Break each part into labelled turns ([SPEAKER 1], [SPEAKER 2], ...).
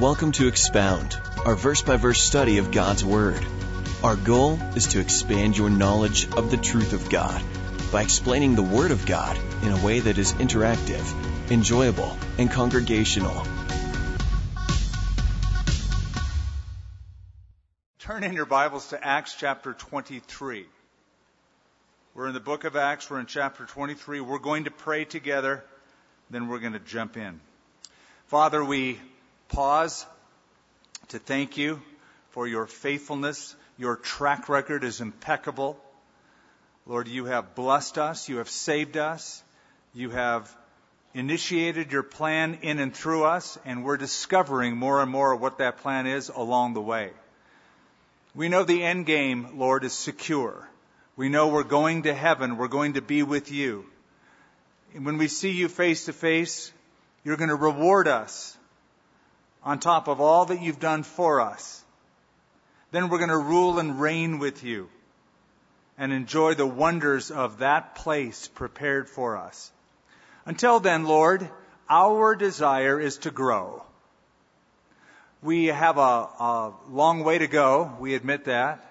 [SPEAKER 1] Welcome to Expound, our verse by verse study of God's Word. Our goal is to expand your knowledge of the truth of God by explaining the Word of God in a way that is interactive, enjoyable, and congregational.
[SPEAKER 2] Turn in your Bibles to Acts chapter 23. We're in the book of Acts. We're in chapter 23. We're going to pray together, then we're going to jump in. Father, we pause to thank you for your faithfulness. Your track record is impeccable. Lord, you have blessed us. You have saved us. You have initiated your plan in and through us, and we're discovering more and more what that plan is along the way. We know the end game, Lord, is secure. We know we're going to heaven. We're going to be with you. And when we see you face to face, you're going to reward us on top of all that you've done for us. Then we're going to rule and reign with you and enjoy the wonders of that place prepared for us. Until then, Lord, our desire is to grow. We have a, a, long way to go. We admit that.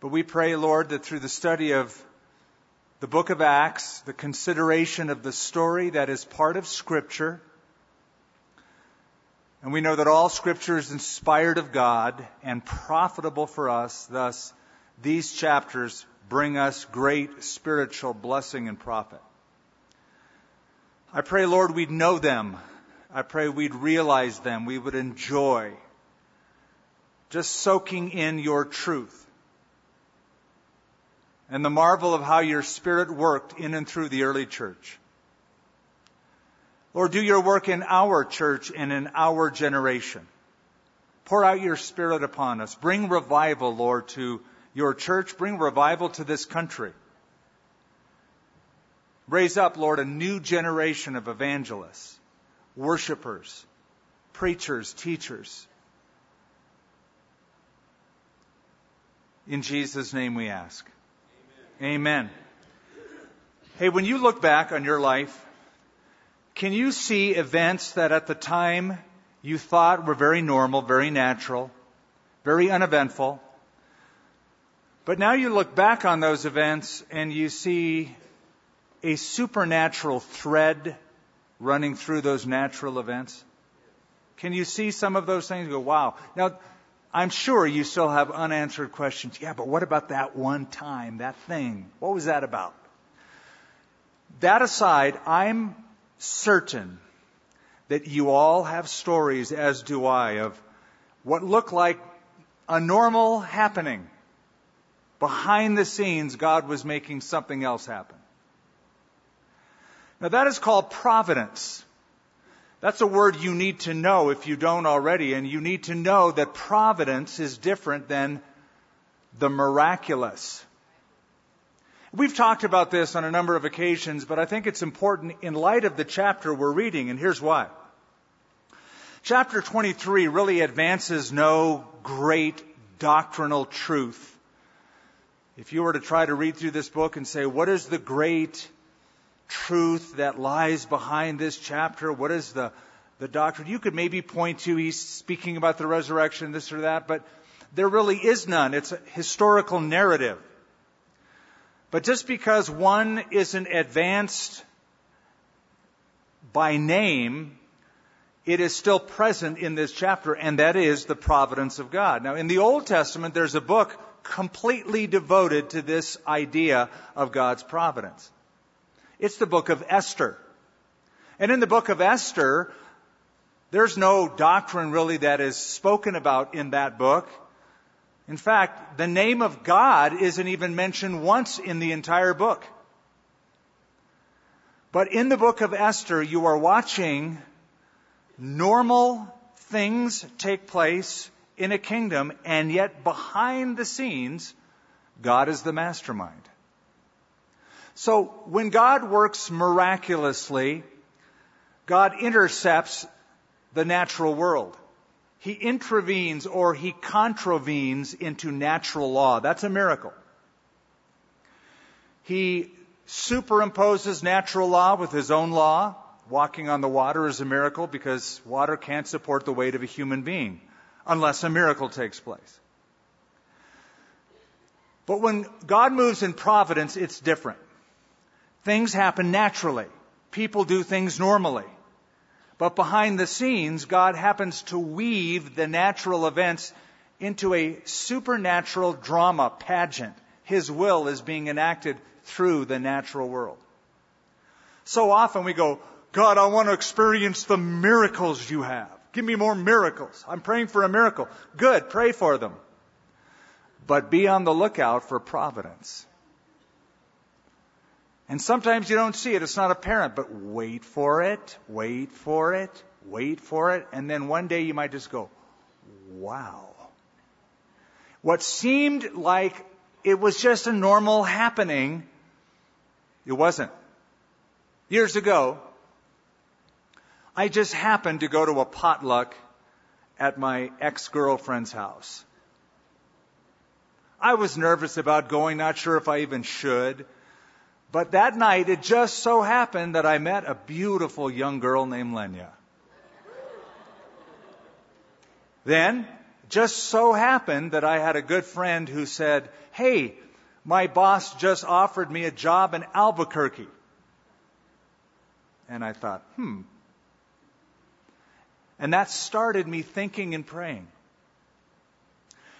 [SPEAKER 2] But we pray, Lord, that through the study of the book of Acts, the consideration of the story that is part of Scripture, and we know that all Scripture is inspired of God and profitable for us. Thus, these chapters bring us great spiritual blessing and profit. I pray, Lord, we'd know them. I pray we'd realize them. We would enjoy just soaking in your truth and the marvel of how your Spirit worked in and through the early church. Lord, do your work in our church and in our generation. Pour out your Spirit upon us. Bring revival, Lord, to your church. Bring revival to this country. Raise up, Lord, a new generation of evangelists, worshipers, preachers, teachers. In Jesus' name we ask. Amen. Amen. Hey, when you look back on your life, can you see events that at the time you thought were very normal, very natural, very uneventful? But now you look back on those events and you see a supernatural thread running through those natural events? Can you see some of those things? go, wow. Now, I'm sure you still have unanswered questions. Yeah, but what about that one time, that thing? What was that about? That aside, I'm certain that you all have stories, as do I, of what looked like a normal happening. Behind the scenes, God was making something else happen. Now that is called providence. That's a word you need to know if you don't already, and you need to know that providence is different than the miraculous. We've talked about this on a number of occasions, but I think it's important in light of the chapter we're reading, and here's why. Chapter 23 really advances no great doctrinal truth. If you were to try to read through this book and say, what is the great truth that lies behind this chapter? What is the, the doctrine? You could maybe point to, he's speaking about the resurrection, this or that, but there really is none. It's a historical narrative. But just because one isn't advanced by name, it is still present in this chapter, and that is the providence of God. Now, in the Old Testament, there's a book completely devoted to this idea of God's providence. It's the book of Esther. And in the book of Esther, there's no doctrine really that is spoken about in that book. In fact, the name of God isn't even mentioned once in the entire book. But in the book of Esther, you are watching normal things take place in a kingdom, and yet behind the scenes, God is the mastermind. So when God works miraculously, God intercepts the natural world he intervenes or he contravenes into natural law. That's a miracle. He superimposes natural law with his own law, walking on the water is a miracle because water can't support the weight of a human being unless a miracle takes place. But when God moves in providence, it's different. Things happen naturally. People do things normally. But behind the scenes, God happens to weave the natural events into a supernatural drama pageant. His will is being enacted through the natural world. So often we go, God, I want to experience the miracles you have. Give me more miracles. I'm praying for a miracle. Good, pray for them. But be on the lookout for providence. And sometimes you don't see it, it's not apparent, but wait for it, wait for it, wait for it, and then one day you might just go, wow. What seemed like it was just a normal happening, it wasn't. Years ago, I just happened to go to a potluck at my ex-girlfriend's house. I was nervous about going, not sure if I even should. But that night, it just so happened that I met a beautiful young girl named Lenya. Then, just so happened that I had a good friend who said, Hey, my boss just offered me a job in Albuquerque. And I thought, hmm. And that started me thinking and praying.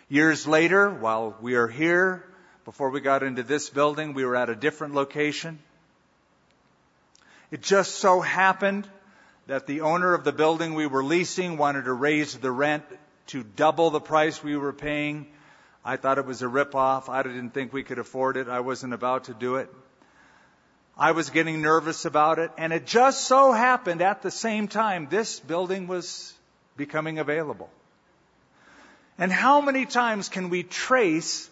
[SPEAKER 2] Years later, while we are here, before we got into this building, we were at a different location. It just so happened that the owner of the building we were leasing wanted to raise the rent to double the price we were paying. I thought it was a ripoff. I didn't think we could afford it. I wasn't about to do it. I was getting nervous about it, and it just so happened at the same time this building was becoming available. And how many times can we trace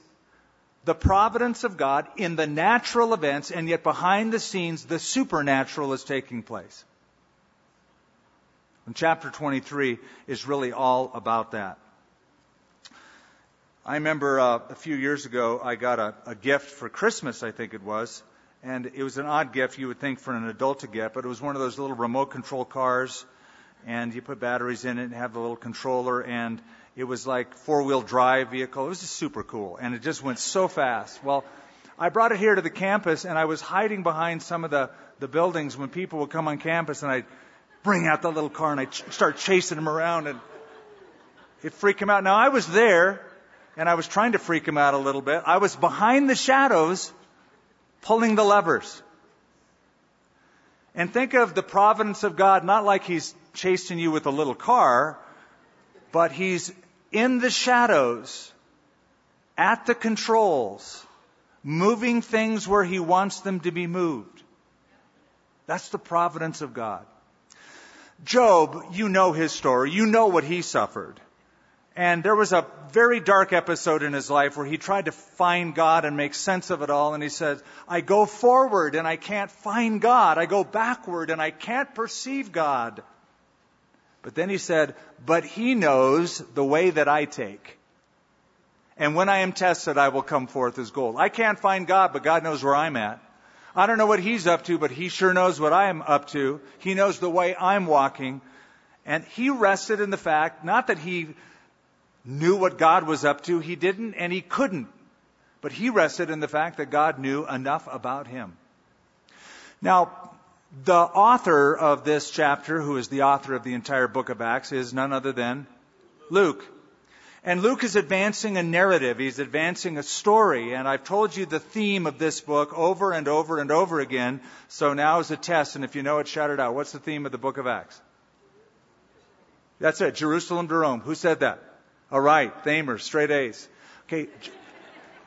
[SPEAKER 2] the providence of God in the natural events, and yet behind the scenes, the supernatural is taking place? And chapter 23 is really all about that. I remember uh, a few years ago, I got a, a gift for Christmas, I think it was, and it was an odd gift you would think for an adult to get, but it was one of those little remote control cars, and you put batteries in it and have the little controller, and it was like four wheel drive vehicle. It was just super cool. And it just went so fast. Well, I brought it here to the campus and I was hiding behind some of the, the buildings when people would come on campus and I'd bring out the little car and I'd ch- start chasing them around and it freaked them out. Now I was there and I was trying to freak them out a little bit. I was behind the shadows pulling the levers. And think of the providence of God, not like He's chasing you with a little car, but He's in the shadows, at the controls, moving things where He wants them to be moved. That's the providence of God. Job, you know his story. You know what he suffered. And there was a very dark episode in his life where he tried to find God and make sense of it all. And he said, I go forward and I can't find God. I go backward and I can't perceive God. But then he said, But he knows the way that I take. And when I am tested, I will come forth as gold. I can't find God, but God knows where I'm at. I don't know what he's up to, but he sure knows what I am up to. He knows the way I'm walking. And he rested in the fact, not that he knew what God was up to, he didn't and he couldn't. But he rested in the fact that God knew enough about him. Now, the author of this chapter, who is the author of the entire book of Acts, is none other than Luke. And Luke is advancing a narrative. He's advancing a story. And I've told you the theme of this book over and over and over again. So now is a test. And if you know it, shout it out. What's the theme of the book of Acts? That's it. Jerusalem to Rome. Who said that? All right. Thamers, straight A's. Okay.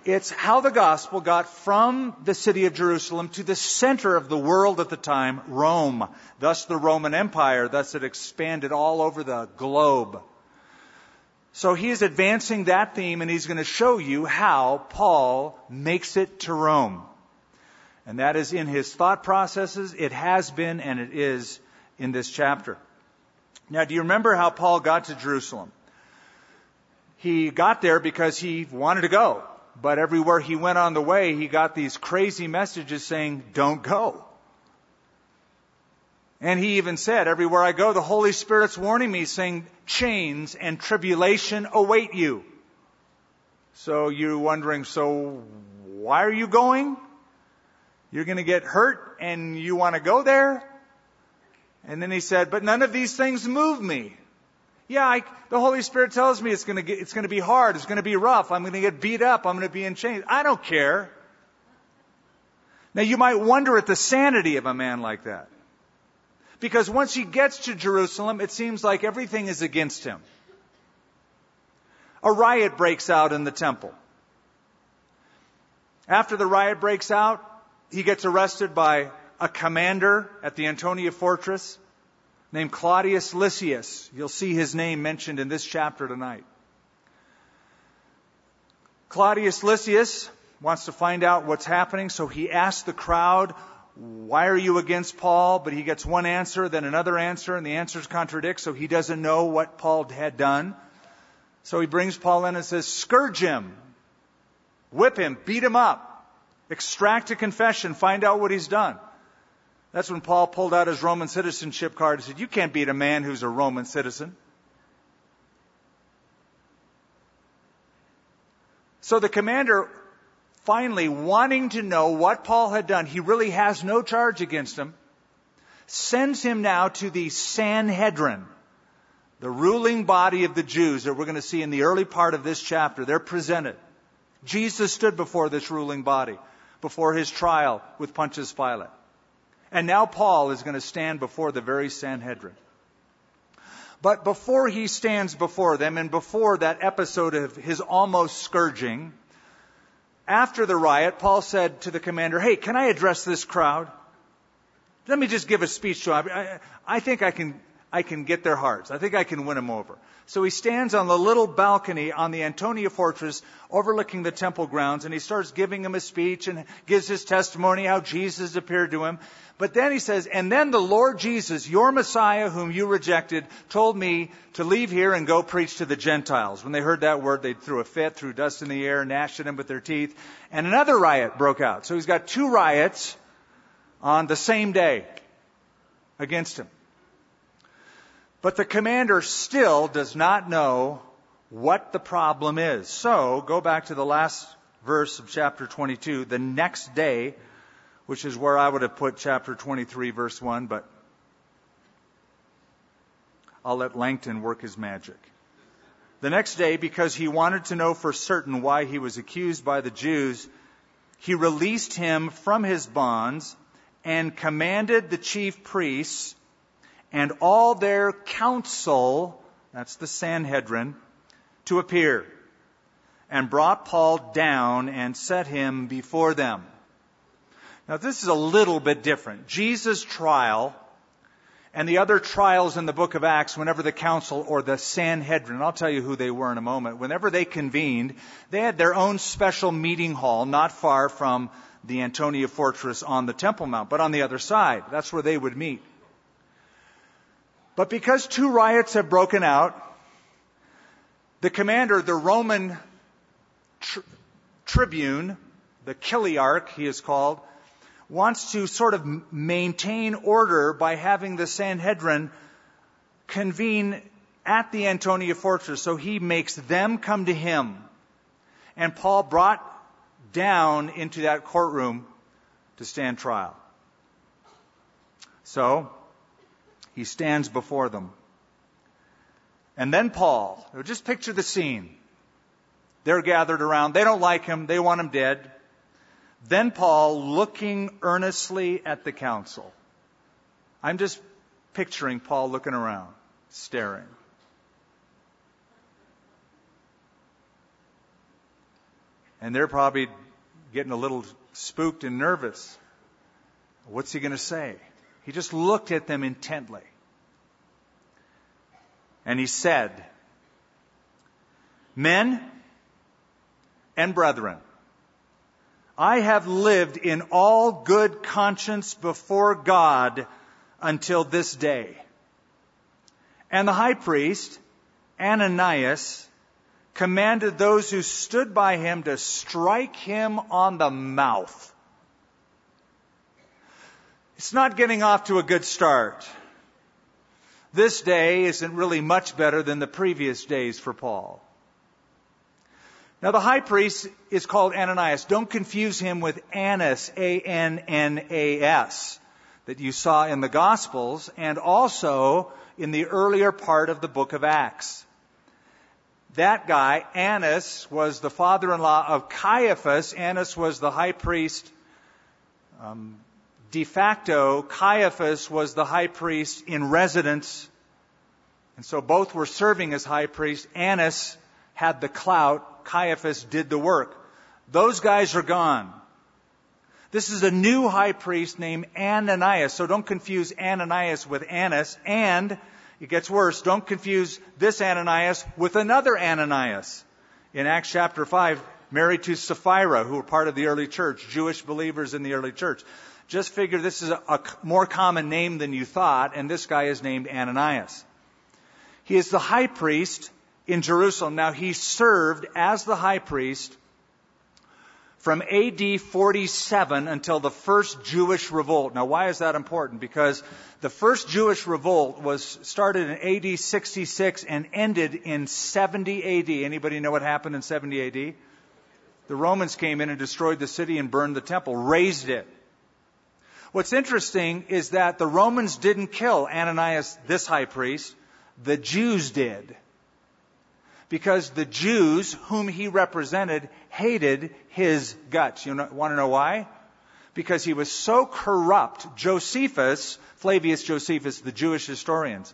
[SPEAKER 2] It's how the gospel got from the city of Jerusalem to the center of the world at the time, Rome. Thus the Roman Empire. Thus it expanded all over the globe. So he is advancing that theme and he's going to show you how Paul makes it to Rome. And that is in his thought processes. It has been and it is in this chapter. Now, do you remember how Paul got to Jerusalem? He got there because he wanted to go. But everywhere he went on the way, he got these crazy messages saying, don't go. And he even said, Everywhere I go, the Holy Spirit's warning me, saying, Chains and tribulation await you. So you're wondering, so why are you going? You're going to get hurt and you want to go there? And then he said, But none of these things move me. Yeah, I, the Holy Spirit tells me it's going to it's going to be hard. It's going to be rough. I'm going to get beat up. I'm going to be in chains. I don't care. Now you might wonder at the sanity of a man like that. Because once he gets to Jerusalem, it seems like everything is against him. A riot breaks out in the temple. After the riot breaks out, he gets arrested by a commander at the Antonia fortress named Claudius Lysias. You'll see his name mentioned in this chapter tonight. Claudius Lysias wants to find out what's happening, so he asks the crowd, Why are you against Paul? But he gets one answer, then another answer, and the answers contradict, so he doesn't know what Paul had done. So he brings Paul in and says, Scourge him, whip him, beat him up, extract a confession, find out what he's done. That's when Paul pulled out his Roman citizenship card and said, You can't beat a man who's a Roman citizen. So the commander, finally wanting to know what Paul had done, he really has no charge against him, sends him now to the Sanhedrin, the ruling body of the Jews that we're going to see in the early part of this chapter. They're presented. Jesus stood before this ruling body, before his trial with Pontius Pilate. And now Paul is going to stand before the very Sanhedrin. But before he stands before them and before that episode of his almost scourging, after the riot, Paul said to the commander, Hey, can I address this crowd? Let me just give a speech to them. I, I think I can, I can get their hearts. I think I can win them over. So he stands on the little balcony on the Antonia fortress overlooking the temple grounds and he starts giving them a speech and gives his testimony how Jesus appeared to him. But then he says, and then the Lord Jesus, your Messiah whom you rejected, told me to leave here and go preach to the Gentiles. When they heard that word, they threw a fit, threw dust in the air, gnashed at him with their teeth, and another riot broke out. So he's got two riots on the same day against him. But the commander still does not know what the problem is. So go back to the last verse of chapter 22. The next day, which is where I would have put chapter 23, verse 1, but I'll let Langton work his magic. The next day, because he wanted to know for certain why he was accused by the Jews, he released him from his bonds and commanded the chief priests and all their council, that's the Sanhedrin, to appear, and brought Paul down and set him before them. Now, this is a little bit different. Jesus' trial and the other trials in the book of Acts, whenever the council or the Sanhedrin, I'll tell you who they were in a moment, whenever they convened, they had their own special meeting hall not far from the Antonia fortress on the Temple Mount, but on the other side. That's where they would meet. But because two riots have broken out, the commander, the Roman tri- tribune, the Chiliarch, he is called, wants to sort of maintain order by having the Sanhedrin convene at the Antonia fortress. So he makes them come to him. And Paul brought down into that courtroom to stand trial. So he stands before them. And then Paul, just picture the scene. They're gathered around. They don't like him. They want him dead. Then Paul, looking earnestly at the council. I'm just picturing Paul looking around, staring. And they're probably getting a little spooked and nervous. What's he going to say? He just looked at them intently. And he said, Men and brethren, I have lived in all good conscience before God until this day. And the high priest, Ananias, commanded those who stood by him to strike him on the mouth. It's not getting off to a good start. This day isn't really much better than the previous days for Paul. Now the high priest is called Ananias. Don't confuse him with Annas, A-N-N-A-S, that you saw in the Gospels and also in the earlier part of the book of Acts. That guy, Annas, was the father-in-law of Caiaphas. Annas was the high priest um, de facto, Caiaphas was the high priest in residence. And so both were serving as high priest. Annas had the clout. Caiaphas did the work. Those guys are gone. This is a new high priest named Ananias. So don't confuse Ananias with Annas. And it gets worse. Don't confuse this Ananias with another Ananias. In Acts chapter 5, married to Sapphira, who were part of the early church, Jewish believers in the early church. Just figure this is a, a more common name than you thought, and this guy is named Ananias. He is the high priest in Jerusalem. Now, he served as the high priest from AD 47 until the first Jewish revolt. Now, why is that important? Because the first Jewish revolt was started in AD 66 and ended in 70 AD. Anybody know what happened in 70 AD? The Romans came in and destroyed the city and burned the temple, razed it. What's interesting is that the Romans didn't kill Ananias, this high priest. The Jews did. Because the Jews, whom he represented, hated his guts. You want to know why? Because he was so corrupt. Josephus, Flavius Josephus, the Jewish historians,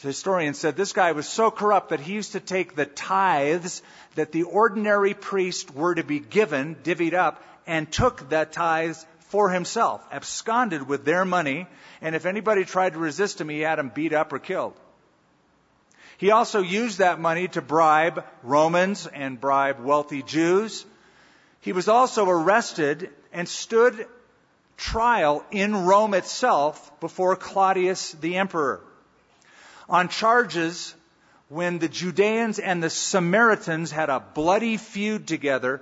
[SPEAKER 2] historian said this guy was so corrupt that he used to take the tithes that the ordinary priests were to be given, divvied up, and took the tithes for himself, absconded with their money, and if anybody tried to resist him, he had him beat up or killed. He also used that money to bribe Romans and bribe wealthy Jews. He was also arrested and stood trial in Rome itself before Claudius the emperor on charges when the Judeans and the Samaritans had a bloody feud together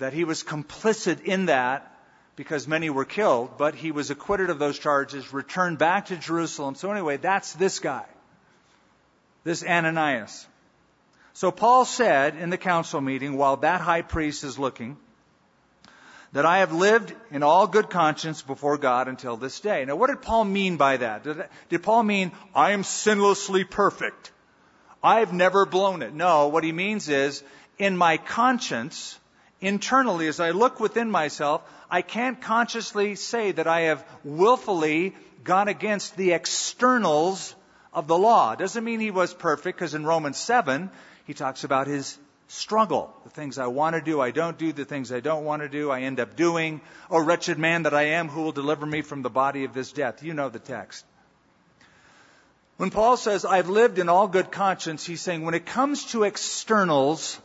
[SPEAKER 2] that he was complicit in that because many were killed, but he was acquitted of those charges, returned back to Jerusalem. So anyway, that's this guy, this Ananias. So Paul said in the council meeting, while that high priest is looking, that I have lived in all good conscience before God until this day. Now, what did Paul mean by that? Did, did Paul mean, I am sinlessly perfect? I've never blown it. No, what he means is, in my conscience, internally, as I look within myself, I can't consciously say that I have willfully gone against the externals of the law. Doesn't mean he was perfect, because in Romans 7, he talks about his struggle. The things I want to do, I don't do. The things I don't want to do, I end up doing. Oh, wretched man that I am, who will deliver me from the body of this death? You know the text. When Paul says, I've lived in all good conscience, he's saying, when it comes to externals,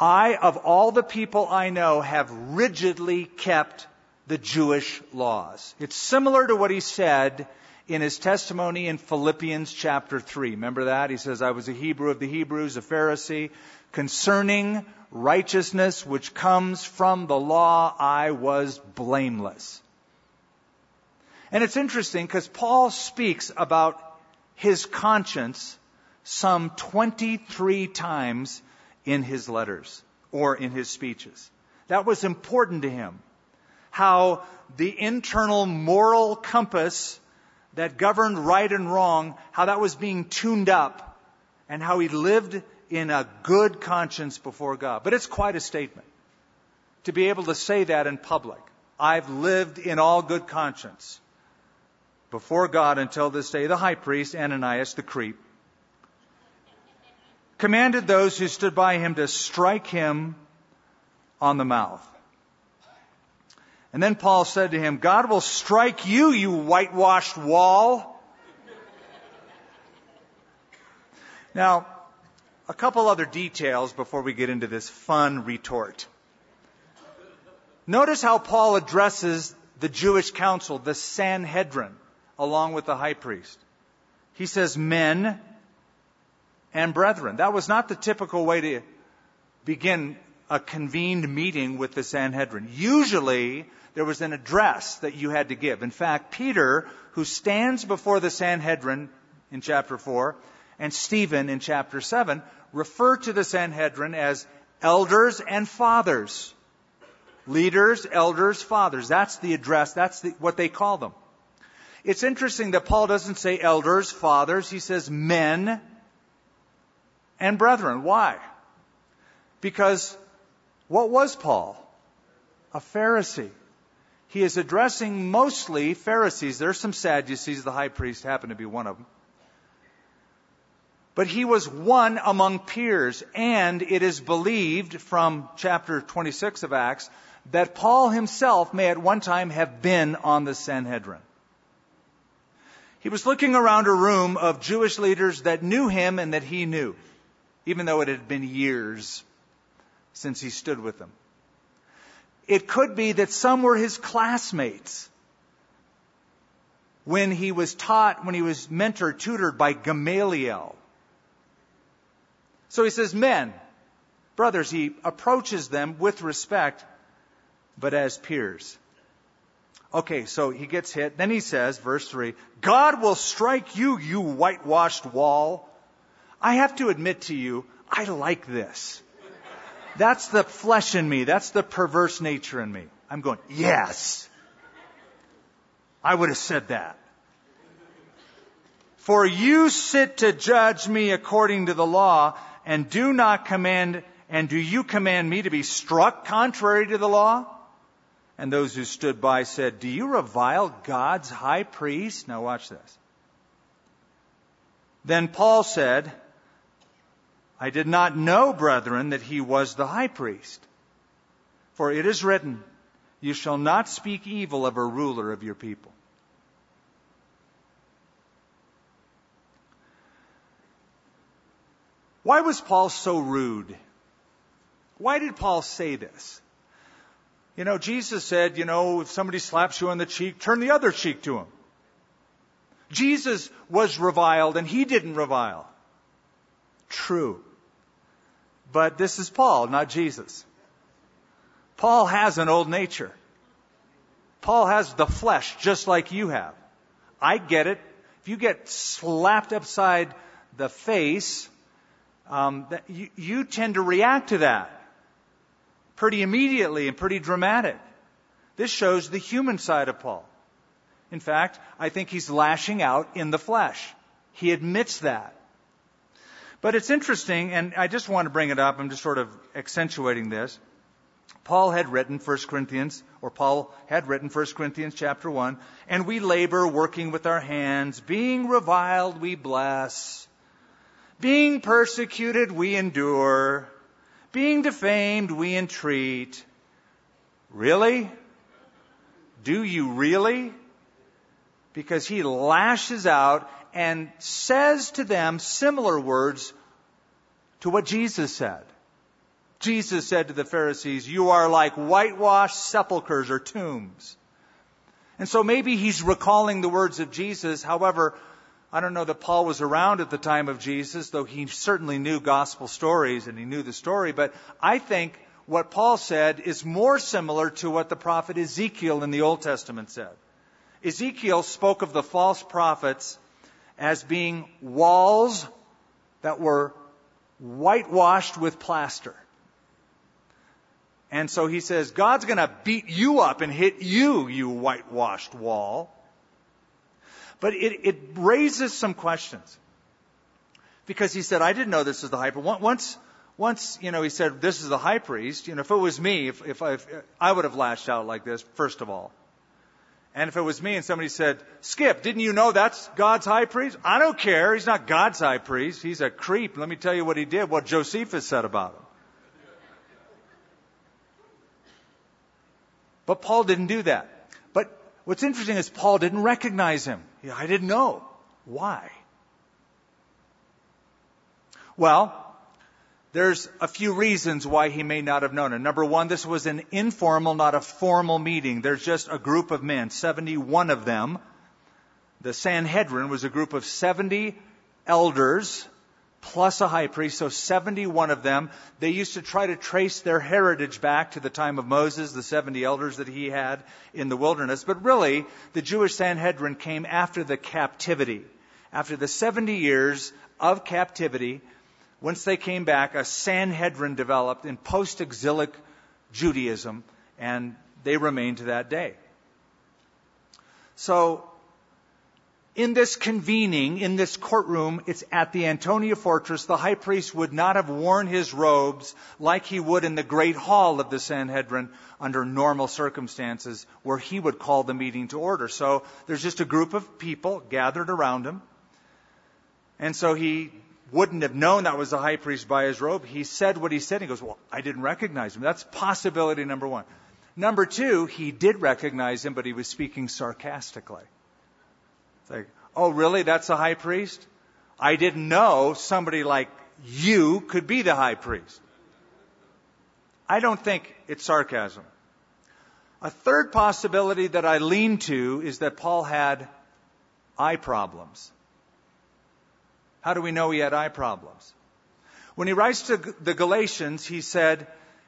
[SPEAKER 2] I, of all the people I know, have rigidly kept the Jewish laws. It's similar to what he said in his testimony in Philippians chapter 3. Remember that? He says, I was a Hebrew of the Hebrews, a Pharisee. Concerning righteousness which comes from the law, I was blameless. And it's interesting because Paul speaks about his conscience some 23 times in his letters or in his speeches. That was important to him. How the internal moral compass that governed right and wrong, how that was being tuned up, and how he lived in a good conscience before God. But it's quite a statement to be able to say that in public. I've lived in all good conscience before God until this day. The high priest, Ananias the creep, commanded those who stood by him to strike him on the mouth. And then Paul said to him, God will strike you, you whitewashed wall. Now, a couple other details before we get into this fun retort. Notice how Paul addresses the Jewish council, the Sanhedrin, along with the high priest. He says, men and brethren. That was not the typical way to begin a convened meeting with the Sanhedrin. Usually, there was an address that you had to give. In fact, Peter, who stands before the Sanhedrin in chapter 4, and Stephen in chapter 7, refer to the Sanhedrin as elders and fathers. Leaders, elders, fathers. That's the address. That's the, what they call them. It's interesting that Paul doesn't say elders, fathers. He says men and brethren. Why? Because what was Paul? A Pharisee. He is addressing mostly Pharisees. There's some Sadducees. The high priest happened to be one of them. But he was one among peers, and it is believed from chapter 26 of Acts that Paul himself may at one time have been on the Sanhedrin. He was looking around a room of Jewish leaders that knew him and that he knew, even though it had been years since he stood with them. It could be that some were his classmates when he was taught, when he was mentored, tutored by Gamaliel. So he says, men, brothers, he approaches them with respect, but as peers. Okay, so he gets hit. Then he says, verse 3, God will strike you, you whitewashed wall. I have to admit to you, I like this. That's the flesh in me. That's the perverse nature in me. I'm going, yes. I would have said that. For you sit to judge me according to the law, and do not command, and do you command me to be struck contrary to the law? And those who stood by said, Do you revile God's high priest? Now watch this. Then Paul said, I did not know, brethren, that he was the high priest. For it is written, You shall not speak evil of a ruler of your people. Why was Paul so rude? Why did Paul say this? You know, Jesus said, you know, if somebody slaps you on the cheek, turn the other cheek to him. Jesus was reviled and he didn't revile. True. But this is Paul, not Jesus. Paul has an old nature. Paul has the flesh just like you have. I get it. If you get slapped upside the face, um, you, you tend to react to that pretty immediately and pretty dramatic. This shows the human side of Paul. In fact, I think he's lashing out in the flesh. He admits that. But it's interesting, and I just want to bring it up. I'm just sort of accentuating this. Paul had written 1 Corinthians, or Paul had written 1 Corinthians chapter 1, and we labor working with our hands. Being reviled, we bless. Being persecuted, we endure. Being defamed, we entreat. Really? Do you really? Because he lashes out and says to them similar words to what Jesus said. Jesus said to the Pharisees, You are like whitewashed sepulchres or tombs. And so maybe he's recalling the words of Jesus. However, I don't know that Paul was around at the time of Jesus, though he certainly knew gospel stories and he knew the story. But I think what Paul said is more similar to what the prophet Ezekiel in the Old Testament said. Ezekiel spoke of the false prophets as being walls that were whitewashed with plaster. And so he says, God's going to beat you up and hit you, you whitewashed wall. But it, it raises some questions. Because he said, I didn't know this was the high priest. Once, once, you know, he said, this is the high priest. You know, if it was me, if, if, I, if I would have lashed out like this, first of all. And if it was me and somebody said, Skip, didn't you know that's God's high priest? I don't care. He's not God's high priest. He's a creep. Let me tell you what he did, what Josephus said about him. But Paul didn't do that. But what's interesting is Paul didn't recognize him. I didn't know. Why? Well, there's a few reasons why he may not have known it. Number one, this was an informal, not a formal meeting. There's just a group of men, 71 of them. The Sanhedrin was a group of 70 elders plus a high priest, so 71 of them. They used to try to trace their heritage back to the time of Moses, the 70 elders that he had in the wilderness. But really, the Jewish Sanhedrin came after the captivity. After the 70 years of captivity, once they came back, a Sanhedrin developed in post exilic Judaism, and they remain to that day. So in this convening, in this courtroom, it's at the Antonia fortress. The high priest would not have worn his robes like he would in the great hall of the Sanhedrin under normal circumstances where he would call the meeting to order. So there's just a group of people gathered around him. And so he wouldn't have known that was the high priest by his robe. He said what he said. He goes, well, I didn't recognize him. That's possibility number one. Number two, he did recognize him, but he was speaking sarcastically. It's like, oh, really? That's the high priest? I didn't know somebody like you could be the high priest. I don't think it's sarcasm. A third possibility that I lean to is that Paul had eye problems. How do we know he had eye problems? When he writes to the Galatians, he said,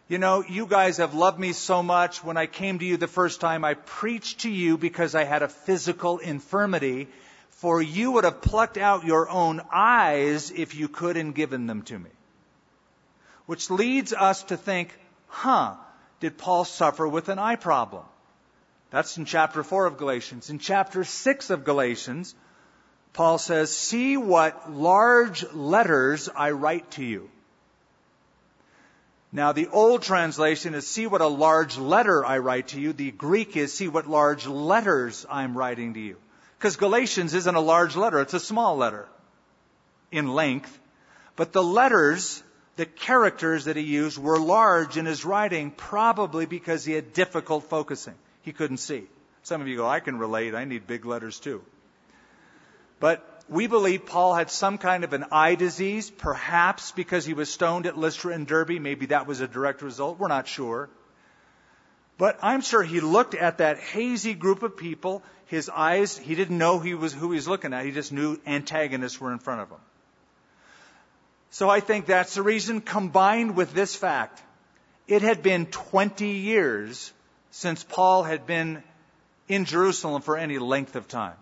[SPEAKER 2] you know, you guys have loved me so much. When I came to you the first time, I preached to you because I had a physical infirmity. For you would have plucked out your own eyes if you could and given them to me. Which leads us to think, huh, did Paul suffer with an eye problem? That's in chapter 4 of Galatians. In chapter 6 of Galatians, Paul says, See what large letters I write to you. Now, the old translation is, see what a large letter I write to you. The Greek is, see what large letters I'm writing to you. Because Galatians isn't a large letter, it's a small letter in length. But the letters, the characters that he used were large in his writing, probably because he had difficult focusing. He couldn't see. Some of you go, I can relate, I need big letters too. But we believe Paul had some kind of an eye disease, perhaps because he was stoned at Lystra and Derbe. Maybe that was a direct result. We're not sure. But I'm sure he looked at that hazy group of people. His eyes, he didn't know he was who he was looking at. He just knew antagonists were in front of him. So I think that's the reason combined with this fact. It had been 20 years since Paul had been in Jerusalem for any length of time.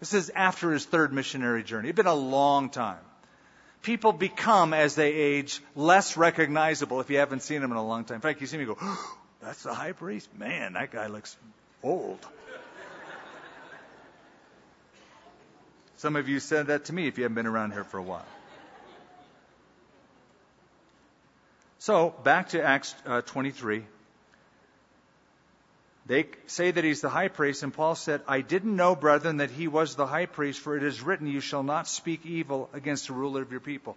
[SPEAKER 2] This is after his third missionary journey. It's been a long time. People become, as they age, less recognizable if you haven't seen them in a long time. In fact, you see me go, oh, that's the high priest? Man, that guy looks old. Some of you said that to me if you haven't been around here for a while. So, back to Acts uh, 23. They say that he's the high priest, and Paul said, I didn't know, brethren, that he was the high priest, for it is written, You shall not speak evil against the ruler of your people.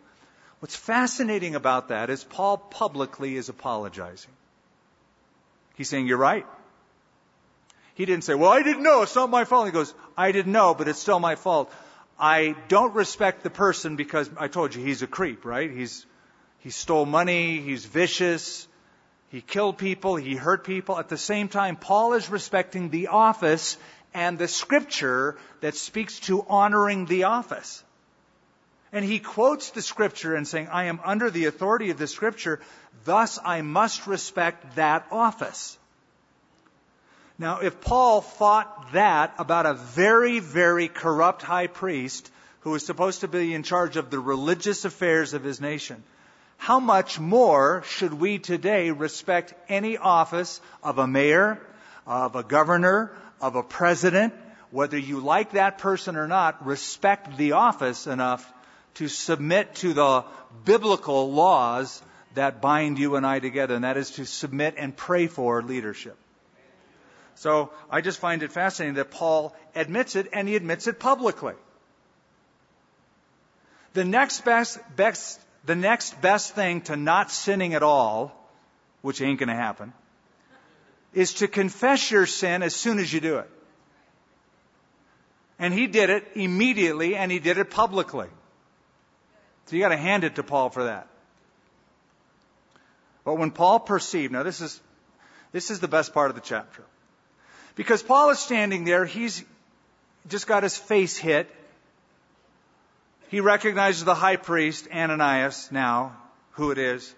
[SPEAKER 2] What's fascinating about that is Paul publicly is apologizing. He's saying, You're right. He didn't say, Well, I didn't know, it's not my fault. He goes, I didn't know, but it's still my fault. I don't respect the person because I told you he's a creep, right? He's he stole money, he's vicious, he killed people, he hurt people. At the same time, Paul is respecting the office and the scripture that speaks to honoring the office. And he quotes the scripture and saying, I am under the authority of the scripture, thus I must respect that office. Now, if Paul thought that about a very, very corrupt high priest who was supposed to be in charge of the religious affairs of his nation, how much more should we today respect any office of a mayor, of a governor, of a president, whether you like that person or not, respect the office enough to submit to the biblical laws that bind you and I together, and that is to submit and pray for leadership. So I just find it fascinating that Paul admits it, and he admits it publicly. The next best, best the next best thing to not sinning at all, which ain't going to happen, is to confess your sin as soon as you do it. And he did it immediately and he did it publicly. So you got to hand it to Paul for that. But when Paul perceived, now this is this is the best part of the chapter. Because Paul is standing there, he's just got his face hit He recognizes the high priest, Ananias, now, who it is.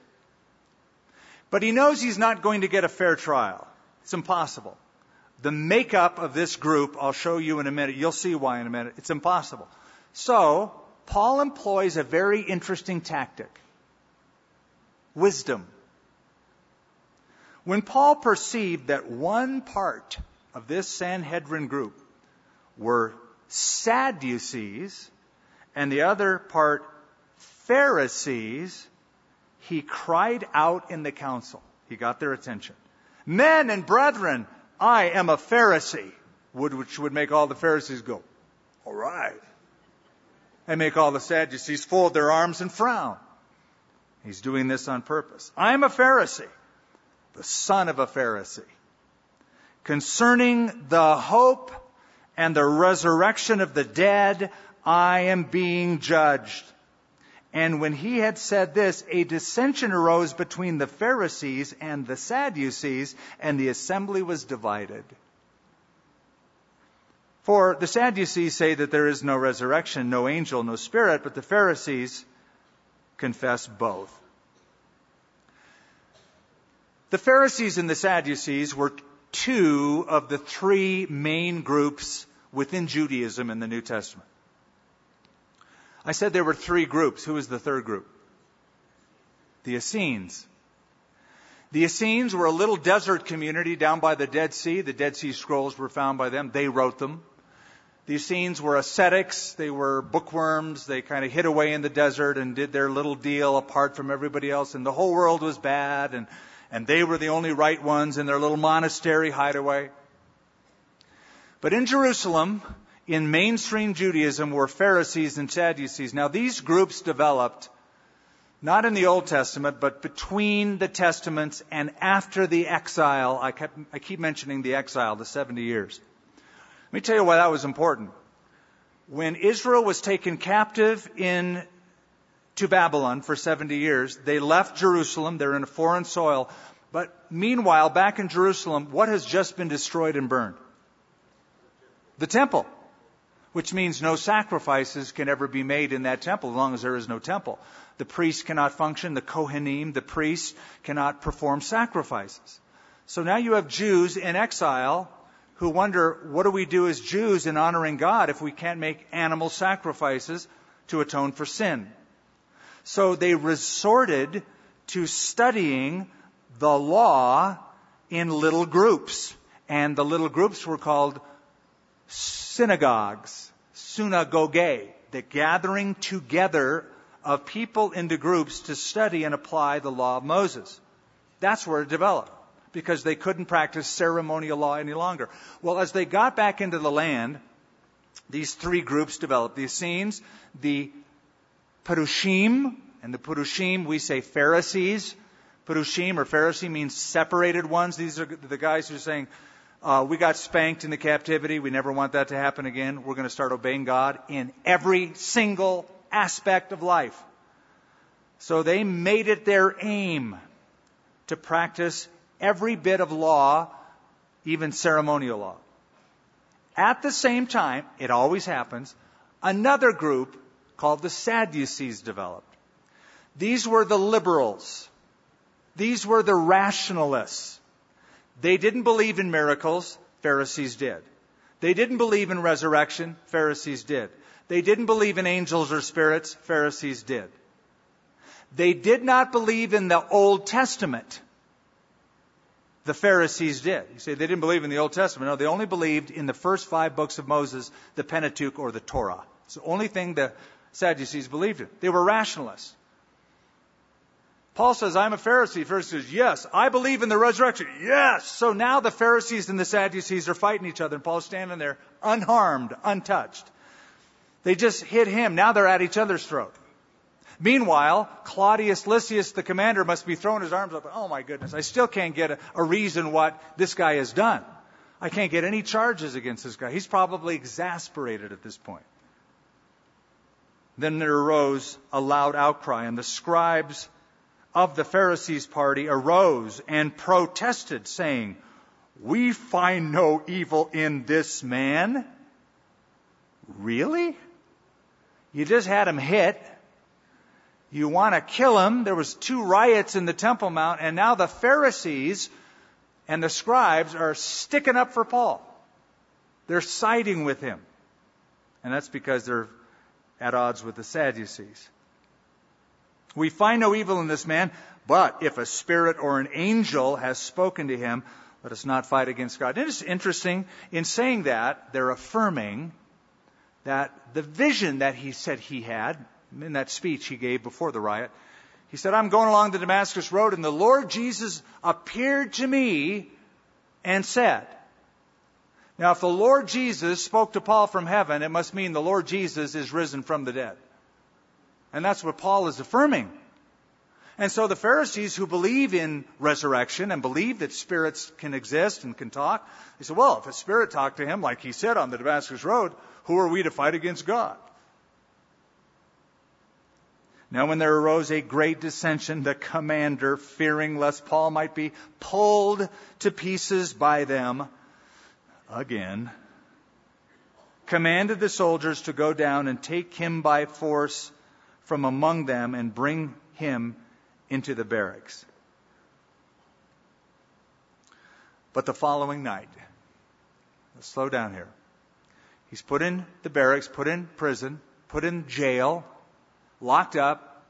[SPEAKER 2] But he knows he's not going to get a fair trial. It's impossible. The makeup of this group, I'll show you in a minute. You'll see why in a minute. It's impossible. So, Paul employs a very interesting tactic. Wisdom. When Paul perceived that one part of this Sanhedrin group were Sadducees and the other part Pharisees, he cried out in the council. He got their attention. Men and brethren, I am a Pharisee, which would make all the Pharisees go, all right. And make all the Sadducees fold their arms and frown. He's doing this on purpose. I am a Pharisee, the son of a Pharisee. Concerning the hope and the resurrection of the dead, I am being judged. And when he had said this, a dissension arose between the Pharisees and the Sadducees, and the assembly was divided. For the Sadducees say that there is no resurrection, no angel, no spirit, but the Pharisees confess both. The Pharisees and the Sadducees were two of the three main groups within Judaism in the New Testament. I said there were three groups. Who was the third group? The Essenes. The Essenes were a little desert community down by the Dead Sea. The Dead Sea Scrolls were found by them. They wrote them. The Essenes were ascetics. They were bookworms. They kind of hid away in the desert and did their little deal apart from everybody else. And the whole world was bad. And, and they were the only right ones in their little monastery hideaway. But in Jerusalem, in mainstream Judaism were Pharisees and Sadducees. Now, these groups developed not in the Old Testament, but between the Testaments and after the exile. I, kept, I keep mentioning the exile, the 70 years. Let me tell you why that was important. When Israel was taken captive in to Babylon for 70 years, they left Jerusalem. They're in a foreign soil. But meanwhile, back in Jerusalem, what has just been destroyed and burned? The temple which means no sacrifices can ever be made in that temple as long as there is no temple. The priest cannot function, the Kohanim, the priests, cannot perform sacrifices. So now you have Jews in exile who wonder, what do we do as Jews in honoring God if we can't make animal sacrifices to atone for sin? So they resorted to studying the law in little groups. And the little groups were called synagogues, synagoge, the gathering together of people into groups to study and apply the law of Moses. That's where it developed because they couldn't practice ceremonial law any longer. Well, as they got back into the land, these three groups developed. The Essenes, the Perushim, and the Purushim, we say Pharisees. Purushim or Pharisee means separated ones. These are the guys who are saying, uh, we got spanked in the captivity. We never want that to happen again. We're going to start obeying God in every single aspect of life. So they made it their aim to practice every bit of law, even ceremonial law. At the same time, it always happens, another group called the Sadducees developed. These were the liberals. These were the rationalists. They didn't believe in miracles, Pharisees did. They didn't believe in resurrection, Pharisees did. They didn't believe in angels or spirits, Pharisees did. They did not believe in the Old Testament. The Pharisees did. You say they didn't believe in the Old Testament. No, they only believed in the first five books of Moses, the Pentateuch or the Torah. It's the only thing the Sadducees believed in. They were rationalists. Paul says, I'm a Pharisee. Pharisee says, yes, I believe in the resurrection. Yes. So now the Pharisees and the Sadducees are fighting each other, and Paul's standing there unharmed, untouched. They just hit him. Now they're at each other's throat. Meanwhile, Claudius Lysias, the commander, must be throwing his arms up. Oh my goodness, I still can't get a, a reason what this guy has done. I can't get any charges against this guy. He's probably exasperated at this point. Then there arose a loud outcry, and the scribes of the Pharisees' party arose and protested, saying, We find no evil in this man. Really? You just had him hit. You want to kill him. There was two riots in the Temple Mount, and now the Pharisees and the scribes are sticking up for Paul. They're siding with him. And that's because they're at odds with the Sadducees. We find no evil in this man, but if a spirit or an angel has spoken to him, let us not fight against God. And it's interesting, in saying that, they're affirming that the vision that he said he had, in that speech he gave before the riot, he said, I'm going along the Damascus Road, and the Lord Jesus appeared to me and said, Now, if the Lord Jesus spoke to Paul from heaven, it must mean the Lord Jesus is risen from the dead. And that's what Paul is affirming. And so the Pharisees who believe in resurrection and believe that spirits can exist and can talk, they say, well, if a spirit talked to him, like he said on the Damascus Road, who are we to fight against God? Now, when there arose a great dissension, the commander, fearing lest Paul might be pulled to pieces by them, again, commanded the soldiers to go down and take him by force from among them and bring him into the barracks. But the following night, let's slow down here. He's put in the barracks, put in prison, put in jail, locked up,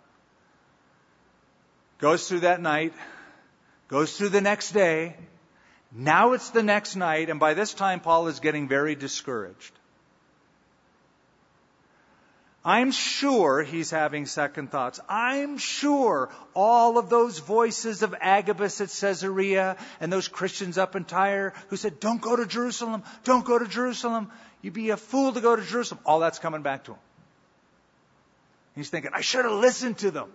[SPEAKER 2] goes through that night, goes through the next day. Now it's the next night, and by this time, Paul is getting very discouraged. I'm sure he's having second thoughts. I'm sure all of those voices of Agabus at Caesarea and those Christians up in Tyre who said, Don't go to Jerusalem, don't go to Jerusalem, you'd be a fool to go to Jerusalem. All that's coming back to him. He's thinking, I should have listened to them.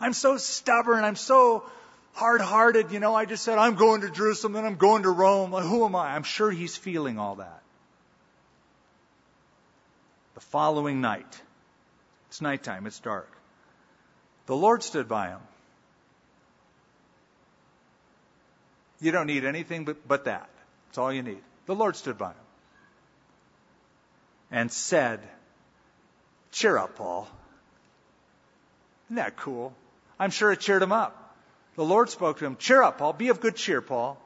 [SPEAKER 2] I'm so stubborn, I'm so hard hearted, you know, I just said, I'm going to Jerusalem and I'm going to Rome. Like, who am I? I'm sure he's feeling all that. The following night, it's nighttime, it's dark. The Lord stood by him. You don't need anything but, but that. That's all you need. The Lord stood by him and said, Cheer up, Paul. Isn't that cool? I'm sure it cheered him up. The Lord spoke to him, Cheer up, Paul. Be of good cheer, Paul.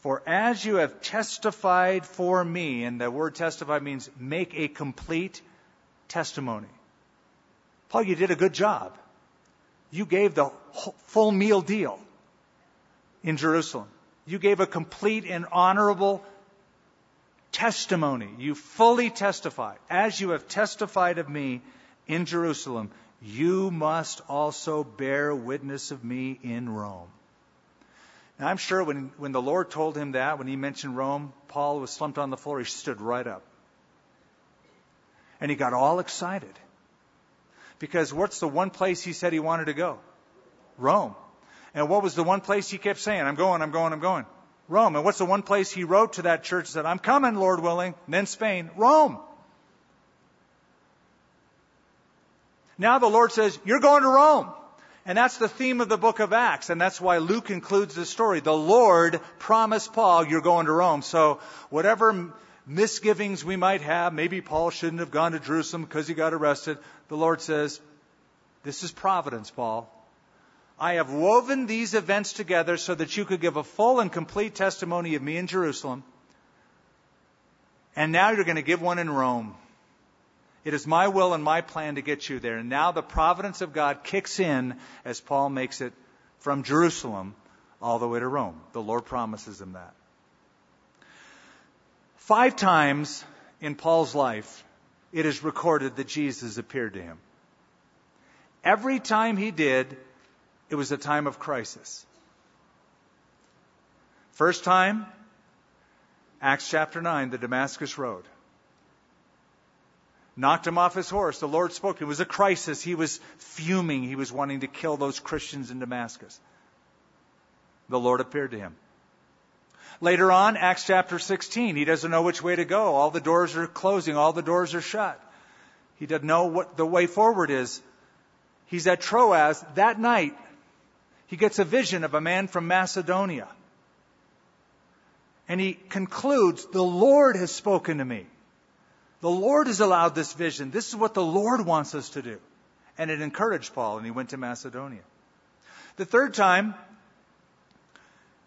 [SPEAKER 2] For as you have testified for me, and the word testify means make a complete testimony. Paul, you did a good job. You gave the full meal deal in Jerusalem. You gave a complete and honorable testimony. You fully testified. As you have testified of me in Jerusalem, you must also bear witness of me in Rome. Now, I'm sure when, when the Lord told him that, when he mentioned Rome, Paul was slumped on the floor. He stood right up. And he got all excited. Because what's the one place he said he wanted to go? Rome. And what was the one place he kept saying? I'm going, I'm going, I'm going. Rome. And what's the one place he wrote to that church said, I'm coming, Lord willing? And then Spain. Rome. Now the Lord says, You're going to Rome. And that's the theme of the book of Acts. And that's why Luke includes the story. The Lord promised Paul, You're going to Rome. So whatever misgivings we might have. Maybe Paul shouldn't have gone to Jerusalem because he got arrested. The Lord says, This is providence, Paul. I have woven these events together so that you could give a full and complete testimony of me in Jerusalem. And now you're going to give one in Rome. It is my will and my plan to get you there. And now the providence of God kicks in as Paul makes it from Jerusalem all the way to Rome. The Lord promises him that. Five times in Paul's life, it is recorded that Jesus appeared to him. Every time he did, it was a time of crisis. First time, Acts chapter 9, the Damascus Road. Knocked him off his horse. The Lord spoke. It was a crisis. He was fuming. He was wanting to kill those Christians in Damascus. The Lord appeared to him. Later on, Acts chapter 16, he doesn't know which way to go. All the doors are closing, all the doors are shut. He doesn't know what the way forward is. He's at Troas that night. He gets a vision of a man from Macedonia. And he concludes, The Lord has spoken to me. The Lord has allowed this vision. This is what the Lord wants us to do. And it encouraged Paul, and he went to Macedonia. The third time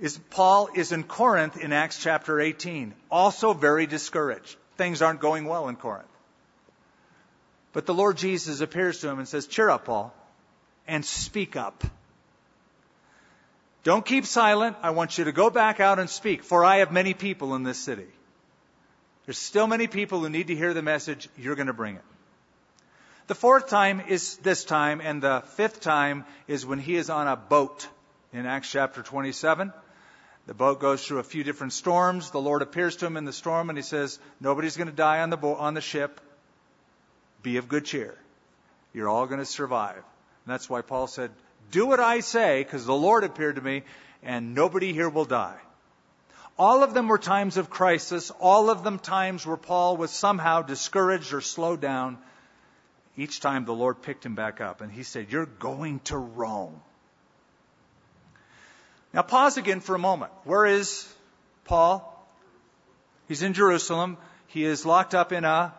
[SPEAKER 2] is Paul is in Corinth in Acts chapter 18, also very discouraged. Things aren't going well in Corinth. But the Lord Jesus appears to him and says, Cheer up, Paul, and speak up. Don't keep silent. I want you to go back out and speak, for I have many people in this city. There's still many people who need to hear the message. You're going to bring it. The fourth time is this time, and the fifth time is when he is on a boat in Acts chapter 27. The boat goes through a few different storms. The Lord appears to him in the storm and he says, Nobody's going to die on the, boat, on the ship. Be of good cheer. You're all going to survive. And that's why Paul said, Do what I say, because the Lord appeared to me, and nobody here will die. All of them were times of crisis. All of them times where Paul was somehow discouraged or slowed down. Each time the Lord picked him back up and he said, You're going to Rome. Now pause again for a moment. Where is Paul? He's in Jerusalem. He is locked up in a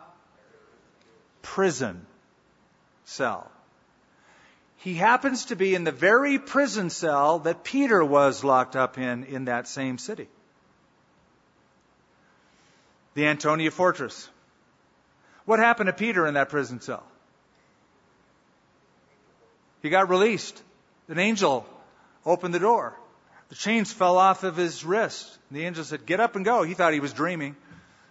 [SPEAKER 2] prison cell. He happens to be in the very prison cell that Peter was locked up in in that same city. The Antonia Fortress. What happened to Peter in that prison cell? He got released. An angel opened the door. The chains fell off of his wrist. The angel said, Get up and go. He thought he was dreaming.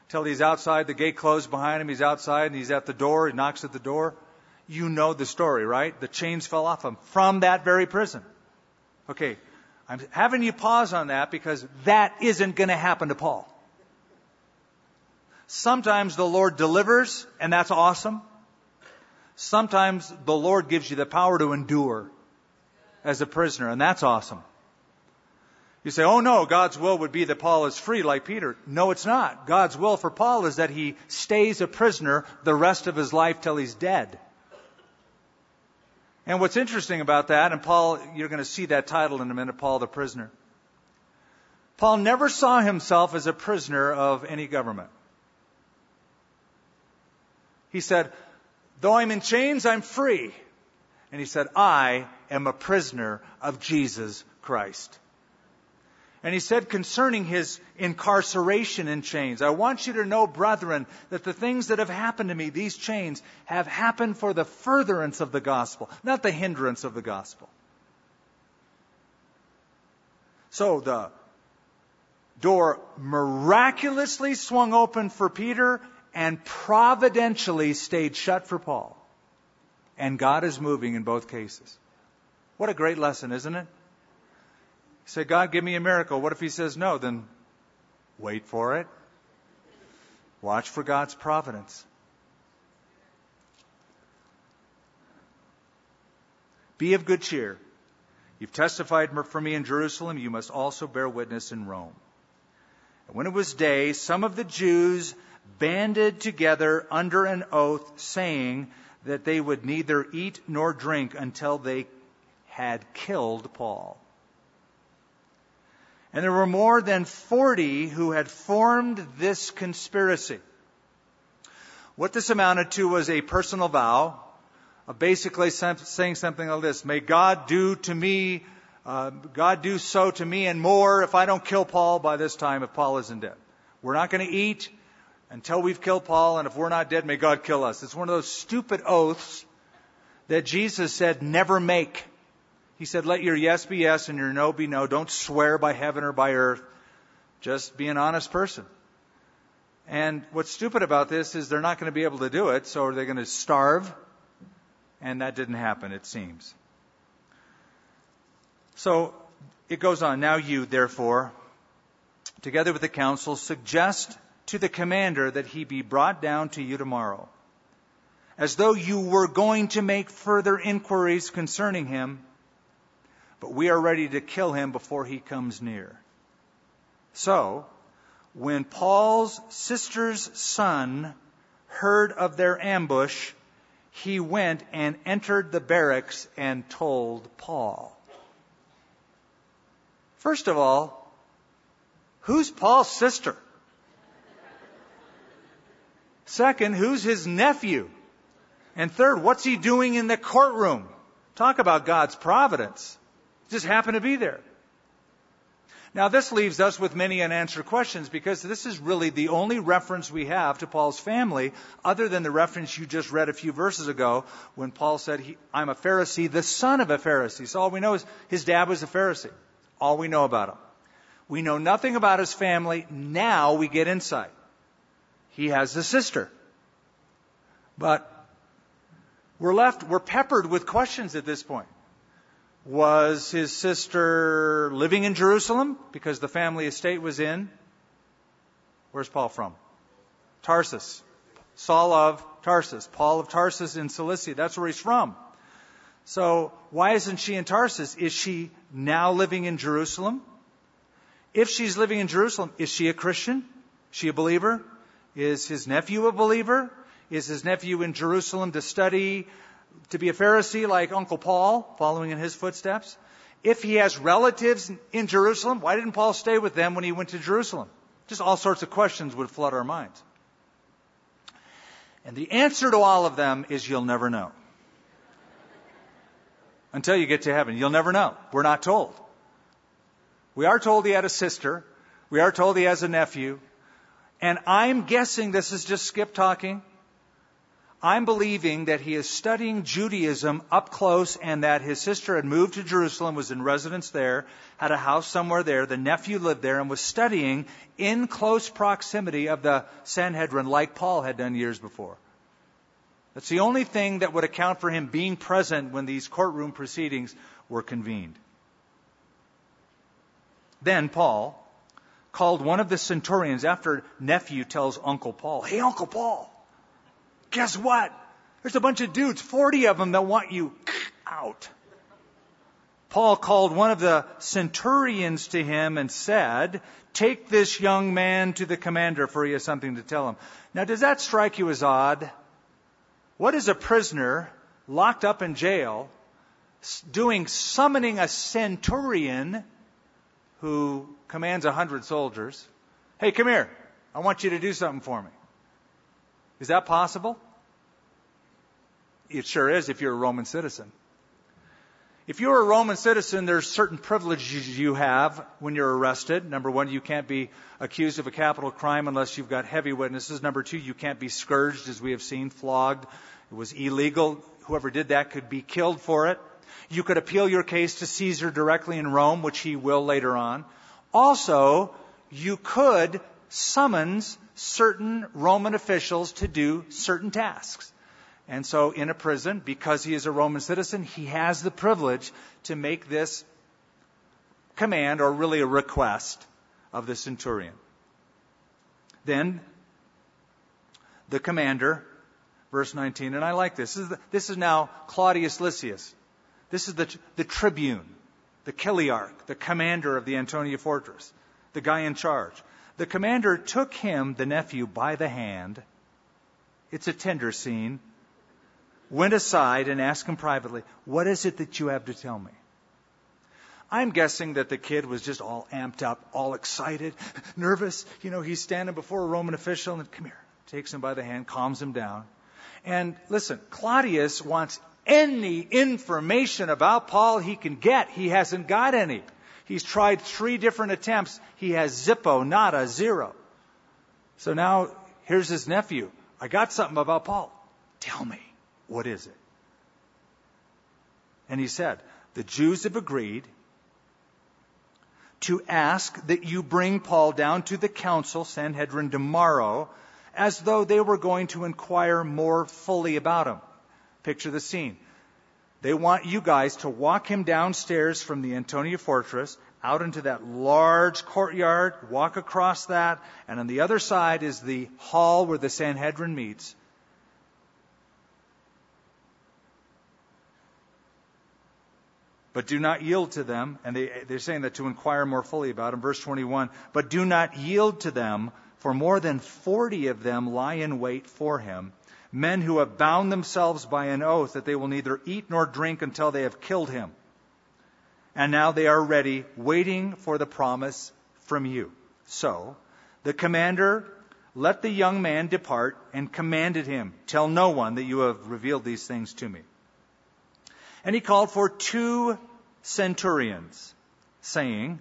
[SPEAKER 2] Till he's outside, the gate closed behind him. He's outside and he's at the door. He knocks at the door. You know the story, right? The chains fell off him from that very prison. Okay, I'm having you pause on that because that isn't going to happen to Paul. Sometimes the Lord delivers, and that's awesome. Sometimes the Lord gives you the power to endure as a prisoner, and that's awesome. You say, oh no, God's will would be that Paul is free like Peter. No, it's not. God's will for Paul is that he stays a prisoner the rest of his life till he's dead. And what's interesting about that, and Paul, you're going to see that title in a minute, Paul the prisoner. Paul never saw himself as a prisoner of any government. He said, Though I'm in chains, I'm free. And he said, I am a prisoner of Jesus Christ. And he said concerning his incarceration in chains, I want you to know, brethren, that the things that have happened to me, these chains, have happened for the furtherance of the gospel, not the hindrance of the gospel. So the door miraculously swung open for Peter and providentially stayed shut for Paul. And God is moving in both cases. What a great lesson, isn't it? Say, God, give me a miracle. What if he says no? Then wait for it. Watch for God's providence. Be of good cheer. You've testified for me in Jerusalem. You must also bear witness in Rome. And when it was day, some of the Jews banded together under an oath, saying that they would neither eat nor drink until they had killed Paul. And there were more than 40 who had formed this conspiracy. What this amounted to was a personal vow of basically saying something like this May God do to me, uh, God do so to me and more if I don't kill Paul by this time, if Paul isn't dead. We're not going to eat until we've killed Paul, and if we're not dead, may God kill us. It's one of those stupid oaths that Jesus said never make. He said, let your yes be yes and your no be no. Don't swear by heaven or by earth. Just be an honest person. And what's stupid about this is they're not going to be able to do it, so are they going to starve? And that didn't happen, it seems. So it goes on. Now you, therefore, together with the council, suggest to the commander that he be brought down to you tomorrow, as though you were going to make further inquiries concerning him, but we are ready to kill him before he comes near. So, when Paul's sister's son heard of their ambush, he went and entered the barracks and told Paul. First of all, who's Paul's sister? Second, who's his nephew? And third, what's he doing in the courtroom? Talk about God's providence. Just happened to be there. Now, this leaves us with many unanswered questions because this is really the only reference we have to Paul's family, other than the reference you just read a few verses ago when Paul said, I'm a Pharisee, the son of a Pharisee. So all we know is his dad was a Pharisee. All we know about him. We know nothing about his family. Now we get insight. He has a sister. But we're left, we're peppered with questions at this point. Was his sister living in Jerusalem because the family estate was in? Where's Paul from? Tarsus. Saul of Tarsus. Paul of Tarsus in Cilicia. That's where he's from. So why isn't she in Tarsus? Is she now living in Jerusalem? If she's living in Jerusalem, is she a Christian? Is she a believer? Is his nephew a believer? Is his nephew in Jerusalem to study to be a Pharisee like Uncle Paul, following in his footsteps? If he has relatives in Jerusalem, why didn't Paul stay with them when he went to Jerusalem? Just all sorts of questions would flood our minds. And the answer to all of them is you'll never know. Until you get to heaven, you'll never know. We're not told. We are told he had a sister. We are told he has a nephew. And I'm guessing this is just Skip talking. I'm believing that he is studying Judaism up close and that his sister had moved to Jerusalem, was in residence there, had a house somewhere there. The nephew lived there and was studying in close proximity of the Sanhedrin like Paul had done years before. That's the only thing that would account for him being present when these courtroom proceedings were convened. Then Paul called one of the centurions after nephew tells Uncle Paul, Hey, Uncle Paul, guess what? There's a bunch of dudes, 40 of them, that want you out. Paul called one of the centurions to him and said, Take this young man to the commander, for he has something to tell him. Now, does that strike you as odd? What is a prisoner locked up in jail doing summoning a centurion who commands a hundred soldiers? Hey, come here. I want you to do something for me. Is that possible? It sure is if you're a Roman citizen. If you're a Roman citizen, there's certain privileges you have when you're arrested. Number one, you can't be accused of a capital crime unless you've got heavy witnesses. Number two, you can't be scourged, as we have seen, flogged. It was illegal. Whoever did that could be killed for it. You could appeal your case to Caesar directly in Rome, which he will later on. Also, you could summons certain Roman officials to do certain tasks. And so in a prison, because he is a Roman citizen, he has the privilege to make this command, or really a request, of the centurion. Then, the commander, verse 19, and I like this. This is, the, this is now Claudius Lysias. This is the, the tribune, the chiliarch, the commander of the Antonia fortress, the guy in charge. The commander took him, the nephew, by the hand. It's a tender scene. Went aside and asked him privately, What is it that you have to tell me? I'm guessing that the kid was just all amped up, all excited, nervous. You know, he's standing before a Roman official and come here, takes him by the hand, calms him down. And listen, Claudius wants any information about Paul he can get. He hasn't got any. He's tried three different attempts. He has zippo, nada, zero. So now here's his nephew. I got something about Paul. Tell me, what is it? And he said, The Jews have agreed to ask that you bring Paul down to the council, Sanhedrin, tomorrow, as though they were going to inquire more fully about him. Picture the scene. They want you guys to walk him downstairs from the Antonia fortress out into that large courtyard, walk across that, and on the other side is the hall where the Sanhedrin meets. But do not yield to them, and they, they're saying that to inquire more fully about him. Verse 21, but do not yield to them, for more than 40 of them lie in wait for him men who have bound themselves by an oath that they will neither eat nor drink until they have killed him. And now they are ready, waiting for the promise from you. So, the commander Let the young man depart, and commanded him, Tell no one that you have revealed these things to me. And he called for two centurions, saying,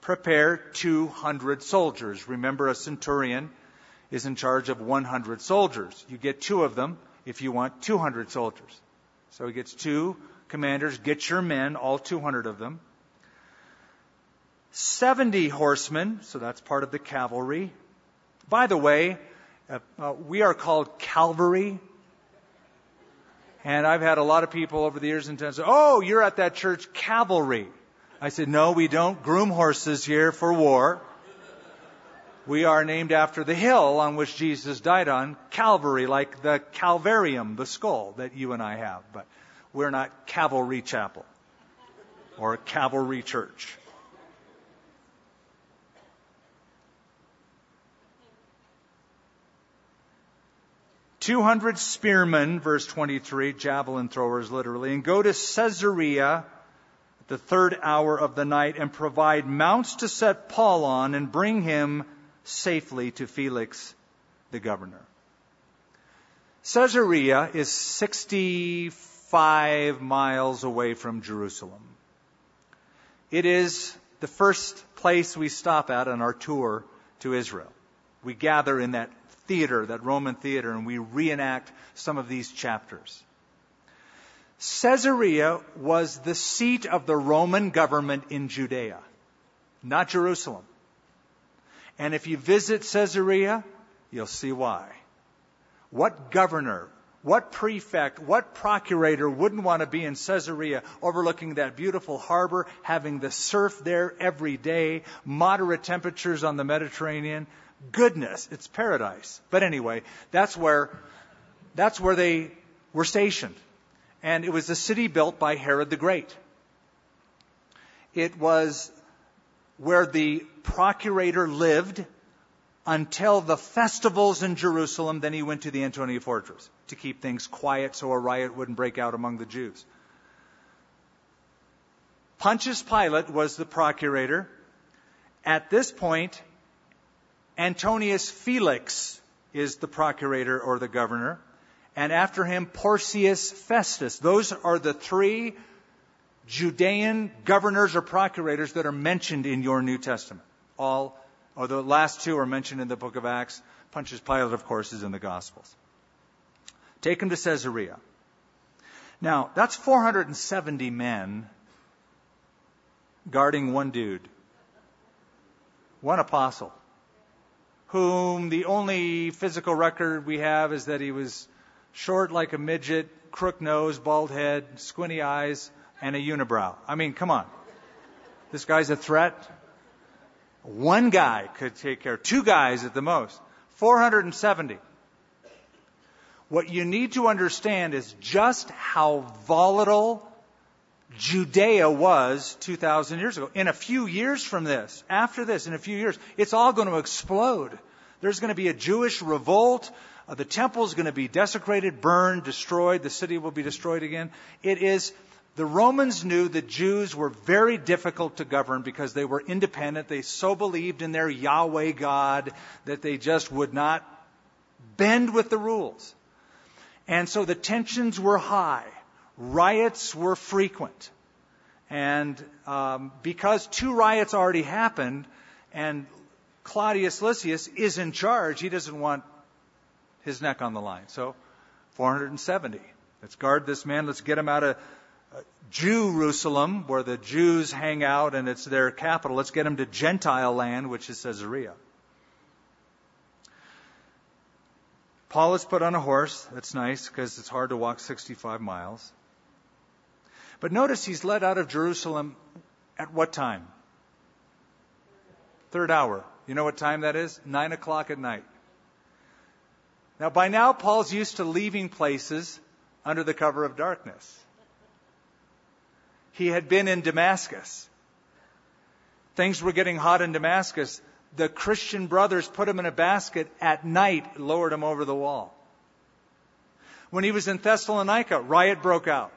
[SPEAKER 2] Prepare 200 soldiers. Remember, a centurion is in charge of 100 soldiers. You get two of them if you want 200 soldiers. So he gets two commanders, get your men, all 200 of them. 70 horsemen, so that's part of the cavalry. By the way, uh, uh, we are called Calvary. And I've had a lot of people over the years in town say, Oh, you're at that church cavalry. I said, No, we don't groom horses here for war. We are named after the hill on which Jesus died on, Calvary, like the Calvarium, the skull that you and I have. But we're not Cavalry Chapel or Cavalry Church. 200 spearmen, verse 23, javelin throwers literally, and go to Caesarea at the third hour of the night and provide mounts to set Paul on and bring him safely to Felix the governor. Caesarea is 65 miles away from Jerusalem. It is the first place we stop at on our tour to Israel. We gather in that theater, that Roman theater, and we reenact some of these chapters. Caesarea was the seat of the Roman government in Judea, not Jerusalem. And if you visit Caesarea, you'll see why. What governor, what prefect, what procurator wouldn't want to be in Caesarea overlooking that beautiful harbor, having the surf there every day, moderate temperatures on the Mediterranean? goodness. It's paradise. But anyway, that's where, that's where they were stationed. And it was a city built by Herod the Great. It was where the procurator lived until the festivals in Jerusalem. Then he went to the Antonia fortress to keep things quiet so a riot wouldn't break out among the Jews. Pontius Pilate was the procurator. At this point, Antonius Felix is the procurator or the governor. And after him, Porcius Festus. Those are the three Judean governors or procurators that are mentioned in your New Testament. All, or the last two are mentioned in the book of Acts. Pontius Pilate, of course, is in the Gospels. Take him to Caesarea. Now, that's 470 men guarding one dude, one apostle whom the only physical record we have is that he was short like a midget, crook nose, bald head, squinty eyes, and a unibrow. I mean, come on. This guy's a threat. One guy could take care, two guys at the most. 470. What you need to understand is just how volatile Judea was 2,000 years ago. In a few years from this, after this, in a few years, it's all going to explode. There's going to be a Jewish revolt. Uh, the temple is going to be desecrated, burned, destroyed. The city will be destroyed again. It is, the Romans knew the Jews were very difficult to govern because they were independent. They so believed in their Yahweh God that they just would not bend with the rules. And so the tensions were high. Riots were frequent. And um, because two riots already happened, and Claudius Lysias is in charge, he doesn't want his neck on the line. So, 470. Let's guard this man. Let's get him out of Jerusalem, where the Jews hang out and it's their capital. Let's get him to Gentile land, which is Caesarea. Paul is put on a horse. That's nice because it's hard to walk 65 miles. But notice he's led out of Jerusalem at what time? Third hour. You know what time that is? Nine o'clock at night. Now, by now, Paul's used to leaving places under the cover of darkness. He had been in Damascus. Things were getting hot in Damascus. The Christian brothers put him in a basket at night, lowered him over the wall. When he was in Thessalonica, riot broke out.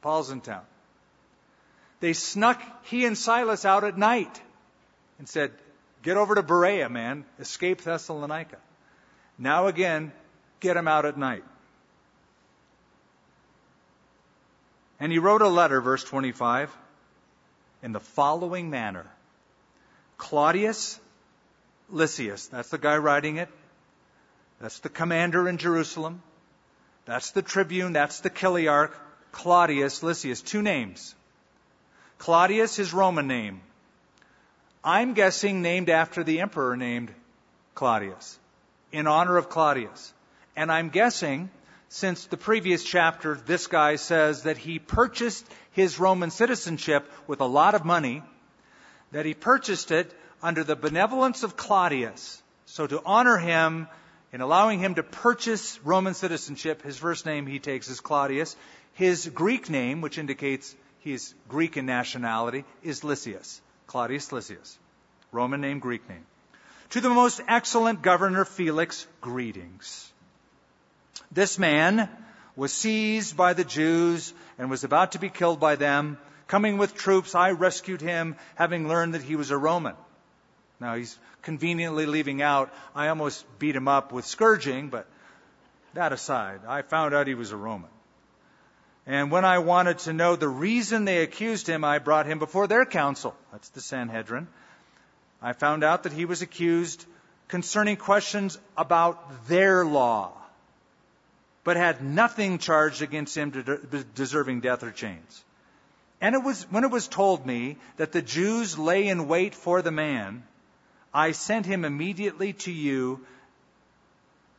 [SPEAKER 2] Paul's in town. They snuck he and Silas out at night and said, Get over to Berea, man. Escape Thessalonica. Now again, get him out at night. And he wrote a letter, verse 25, in the following manner Claudius Lysias, that's the guy writing it, that's the commander in Jerusalem, that's the tribune, that's the chiliarch, Claudius Lysias. Two names. Claudius, his Roman name. I'm guessing named after the emperor named Claudius, in honor of Claudius. And I'm guessing since the previous chapter, this guy says that he purchased his Roman citizenship with a lot of money, that he purchased it under the benevolence of Claudius. So to honor him in allowing him to purchase Roman citizenship, his first name he takes is Claudius. His Greek name, which indicates he's Greek in nationality, is Lysias. Claudius Lysias. Roman name, Greek name. To the most excellent governor Felix, greetings. This man was seized by the Jews and was about to be killed by them. Coming with troops, I rescued him, having learned that he was a Roman. Now he's conveniently leaving out, I almost beat him up with scourging, but that aside, I found out he was a Roman. And when I wanted to know the reason they accused him, I brought him before their council. That's the Sanhedrin. I found out that he was accused concerning questions about their law but had nothing charged against him deserving death or chains. And it was, when it was told me that the Jews lay in wait for the man, I sent him immediately to you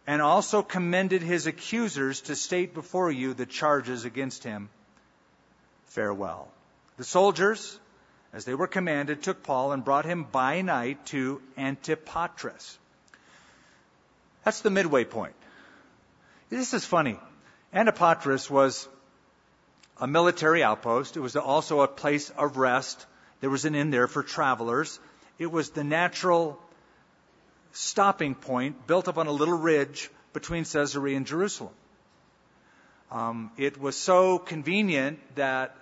[SPEAKER 2] and also commended his accusers to state before you the charges against him. Farewell. The soldiers, as they were commanded, took Paul and brought him by night to Antipatris. That's the midway point. This is funny. Antipatris was a military outpost. It was also a place of rest. There was an inn there for travelers. It was the natural stopping point built up on a little ridge between Caesarea and Jerusalem. Um, it was so convenient that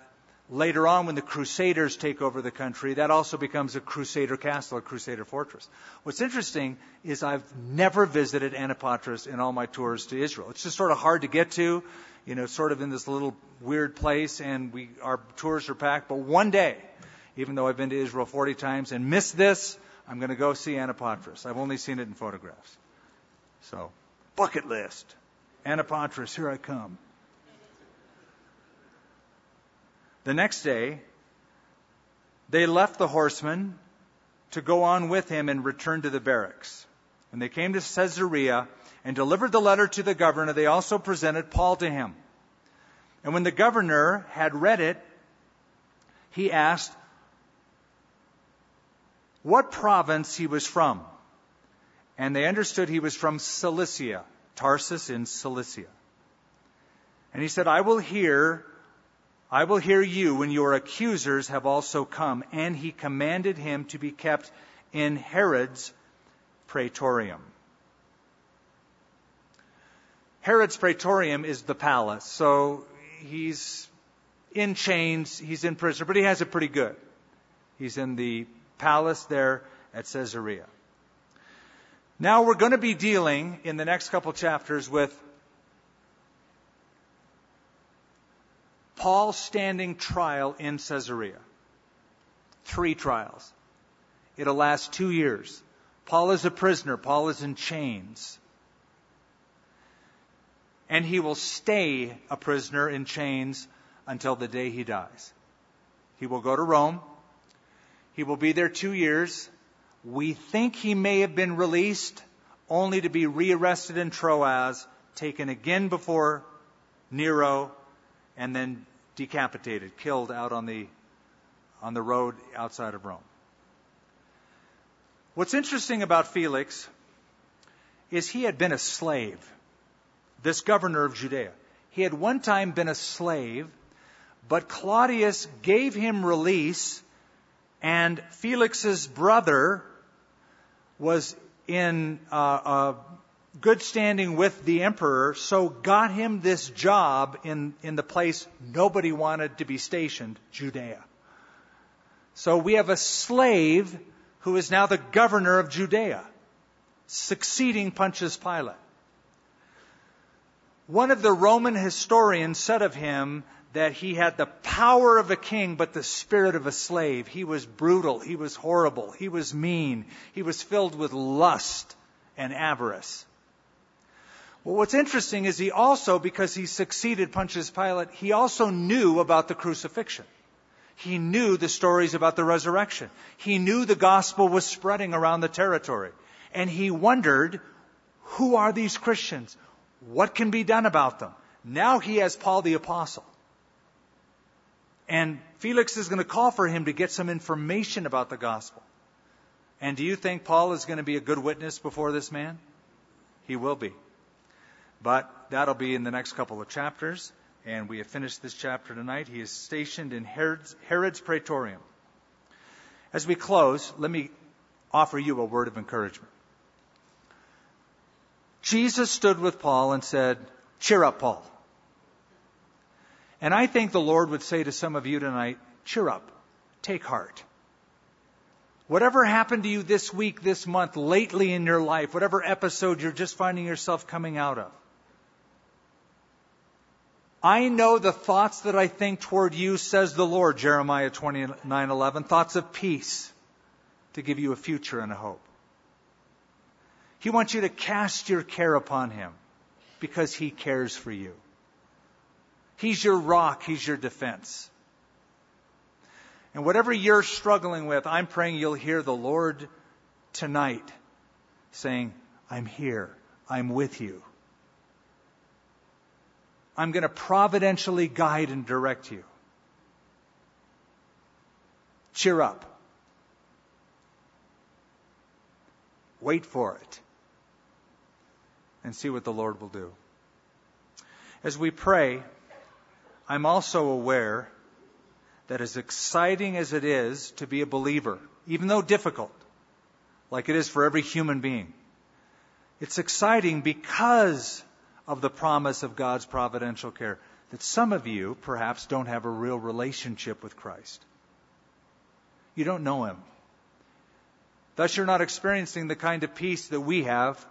[SPEAKER 2] Later on, when the Crusaders take over the country, that also becomes a Crusader castle, a Crusader fortress. What's interesting is I've never visited Antipatris in all my tours to Israel. It's just sort of hard to get to, you know, sort of in this little weird place, and we, our tours are packed. But one day, even though I've been to Israel 40 times and missed this, I'm going to go see Antipatris. I've only seen it in photographs. So, bucket list. Antipatris, here I come. The next day, they left the horsemen to go on with him and return to the barracks. When they came to Caesarea and delivered the letter to the governor, they also presented Paul to him. And when the governor had read it, he asked what province he was from. And they understood he was from Cilicia, Tarsus in Cilicia. And he said, I will hear I will hear you when your accusers have also come. And he commanded him to be kept in Herod's praetorium. Herod's praetorium is the palace. So he's in chains, he's in prison, but he has it pretty good. He's in the palace there at Caesarea. Now we're going to be dealing in the next couple chapters with Paul standing trial in Caesarea. Three trials. It'll last two years. Paul is a prisoner. Paul is in chains. And he will stay a prisoner in chains until the day he dies. He will go to Rome. He will be there two years. We think he may have been released only to be rearrested in Troas, taken again before Nero, and then decapitated, killed out on the, on the road outside of Rome. What's interesting about Felix is he had been a slave, this governor of Judea. He had one time been a slave, but Claudius gave him release, and Felix's brother was in uh, good standing with the emperor, so got him this job in, in the place nobody wanted to be stationed, Judea. So we have a slave who is now the governor of Judea, succeeding Pontius Pilate. One of the Roman historians said of him that he had the power of a king, but the spirit of a slave. He was brutal. He was horrible. He was mean. He was filled with lust and avarice. Well, what's interesting is he also, because he succeeded Pontius Pilate, he also knew about the crucifixion. He knew the stories about the resurrection. He knew the gospel was spreading around the territory. And he wondered, who are these Christians? What can be done about them? Now he has Paul the apostle. And Felix is going to call for him to get some information about the gospel. And do you think Paul is going to be a good witness before this man? He will be. But that'll be in the next couple of chapters. And we have finished this chapter tonight. He is stationed in Herod's, Herod's Praetorium. As we close, let me offer you a word of encouragement. Jesus stood with Paul and said, Cheer up, Paul. And I think the Lord would say to some of you tonight, cheer up, take heart. Whatever happened to you this week, this month, lately in your life, whatever episode you're just finding yourself coming out of, I know the thoughts that I think toward you, says the Lord, Jeremiah 29:11, thoughts of peace to give you a future and a hope. He wants you to cast your care upon him because he cares for you. He's your rock. He's your defense. And whatever you're struggling with, I'm praying you'll hear the Lord tonight saying, I'm here. I'm with you. I'm going to providentially guide and direct you. Cheer up. Wait for it. And see what the Lord will do. As we pray, I'm also aware that as exciting as it is to be a believer, even though difficult, like it is for every human being, it's exciting because of the promise of God's providential care that some of you perhaps don't have a real relationship with Christ. You don't know Him. Thus, you're not experiencing the kind of peace that we have,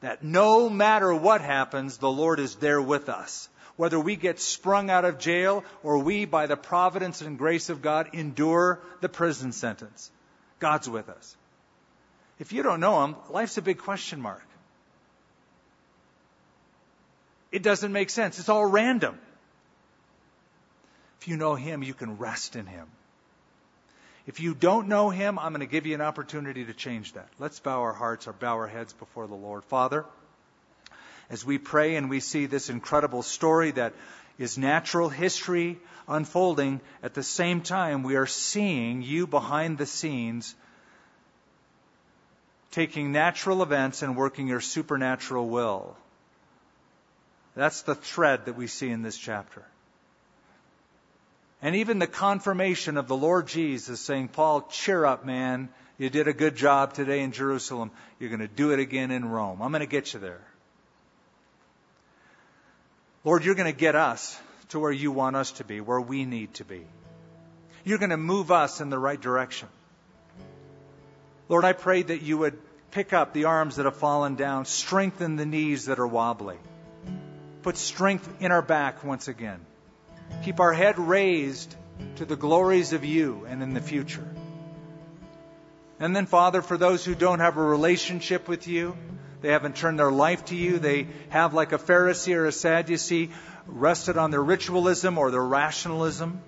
[SPEAKER 2] that no matter what happens, the Lord is there with us whether we get sprung out of jail or we, by the providence and grace of God, endure the prison sentence. God's with us. If you don't know Him, life's a big question mark. It doesn't make sense. It's all random. If you know Him, you can rest in Him. If you don't know Him, I'm going to give you an opportunity to change that. Let's bow our hearts or bow our heads before the Lord. Father, as we pray and we see this incredible story that is natural history unfolding, at the same time, we are seeing you behind the scenes taking natural events and working your supernatural will. That's the thread that we see in this chapter. And even the confirmation of the Lord Jesus saying, Paul, cheer up, man. You did a good job today in Jerusalem. You're going to do it again in Rome. I'm going to get you there. Lord, you're going to get us to where you want us to be, where we need to be. You're going to move us in the right direction. Lord, I pray that you would pick up the arms that have fallen down, strengthen the knees that are wobbly, put strength in our back once again. Keep our head raised to the glories of you and in the future. And then, Father, for those who don't have a relationship with you, they haven't turned their life to you. They have, like a Pharisee or a Sadducee, rested on their ritualism or their rationalism.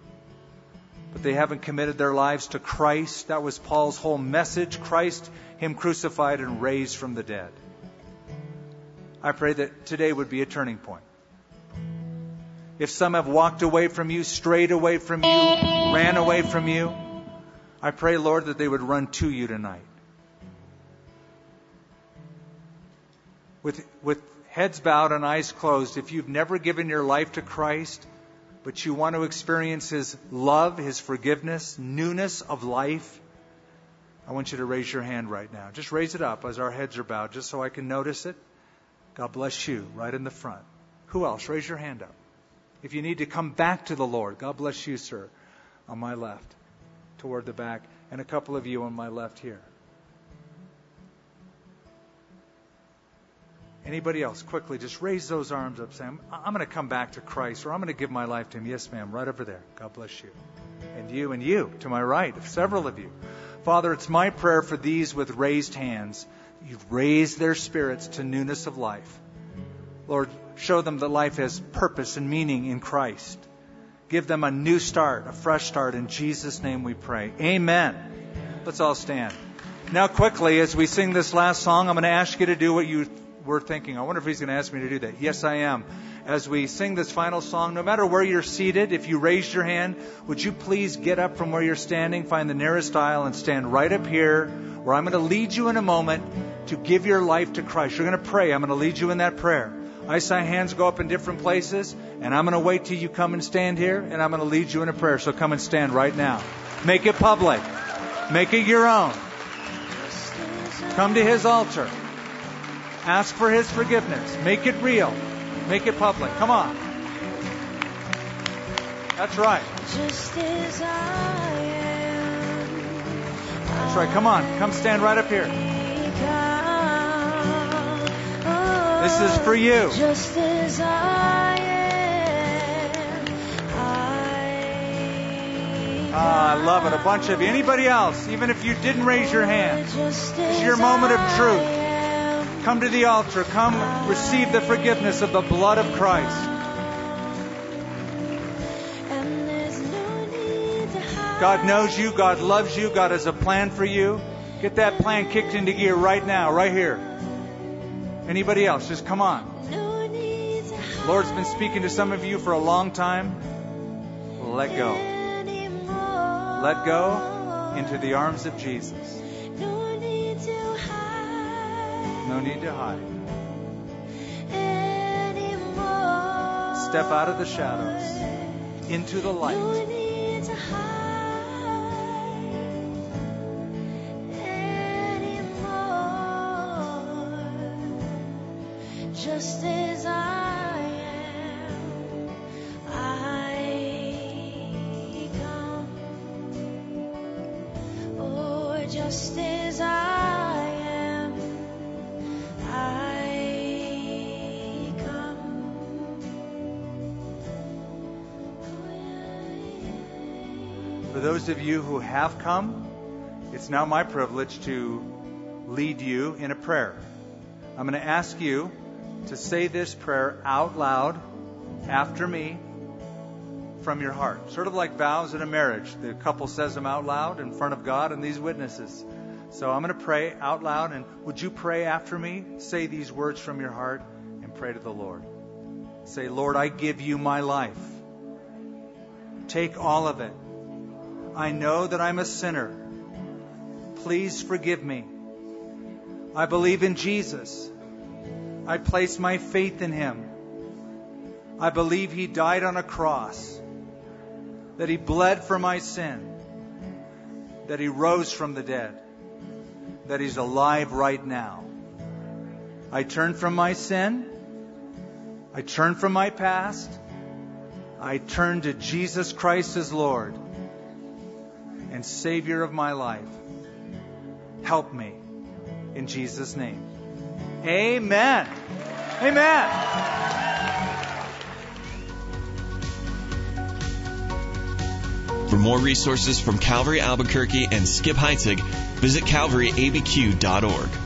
[SPEAKER 2] But they haven't committed their lives to Christ. That was Paul's whole message Christ, Him crucified and raised from the dead. I pray that today would be a turning point. If some have walked away from you, strayed away from you, ran away from you, I pray, Lord, that they would run to you tonight. with, with heads bowed and eyes closed, if you've never given your life to Christ, but you want to experience His love, His forgiveness, newness of life, I want you to raise your hand right now. Just raise it up as our heads are bowed, just so I can notice it. God bless you, right in the front. Who else? Raise your hand up. If you need to come back to the Lord, God bless you, sir, on my left, toward the back, and a couple of you on my left here. Anybody else? Quickly, just raise those arms up. Say, I'm, I'm going to come back to Christ, or I'm going to give my life to Him. Yes, ma'am. Right over there. God bless you. And you and you to my right, several of you. Father, it's my prayer for these with raised hands. You've raised their spirits to newness of life. Lord, show them that life has purpose and meaning in Christ. Give them a new start, a fresh start. In Jesus' name we pray. Amen. Let's all stand. Now, quickly, as we sing this last song, I'm going to ask you to do what you were thinking. I wonder if he's going to ask me to do that. Yes, I am. As we sing this final song, no matter where you're seated, if you raised your hand, would you please get up from where you're standing, find the nearest aisle, and stand right up here, where I'm going to lead you in a moment to give your life to Christ. You're going to pray. I'm going to lead you in that prayer. I saw hands go up in different places, and I'm going to wait till you come and stand here, and I'm going to lead you in a prayer. So come and stand right now. Make it public. Make it your own. Come to his altar. Ask for his forgiveness. Make it real. Make it public. Come on. That's right. Just as I am. That's right. Come on. Come stand right up here. This is for you. Just as I am. Ah, I love it. A bunch of you. Anybody else, even if you didn't raise your hand, it's your moment of truth. Come to the altar. Come receive the forgiveness of the blood of Christ. God knows you. God loves you. God has a plan for you. Get that plan kicked into gear right now, right here. Anybody else? Just come on. Lord's been speaking to some of you for a long time. Let go. Let go into the arms of Jesus. No need to hide. Step out of the shadows into the light. You who have come, it's now my privilege to lead you in a prayer. I'm going to ask you to say this prayer out loud after me from your heart. Sort of like vows in a marriage. The couple says them out loud in front of God and these witnesses. So I'm going to pray out loud, and would you pray after me? Say these words from your heart and pray to the Lord. Say, Lord, I give you my life. Take all of it I know that I'm a sinner. Please forgive me. I believe in Jesus. I place my faith in him. I believe he died on a cross, that he bled for my sin, that he rose from the dead, that he's alive right now. I turn from my sin. I turn from my past. I turn to Jesus Christ as Lord and Savior of my life. Help me in Jesus' name. Amen. Amen.
[SPEAKER 1] For more resources from Calvary Albuquerque and Skip Heitzig, visit calvaryabq.org.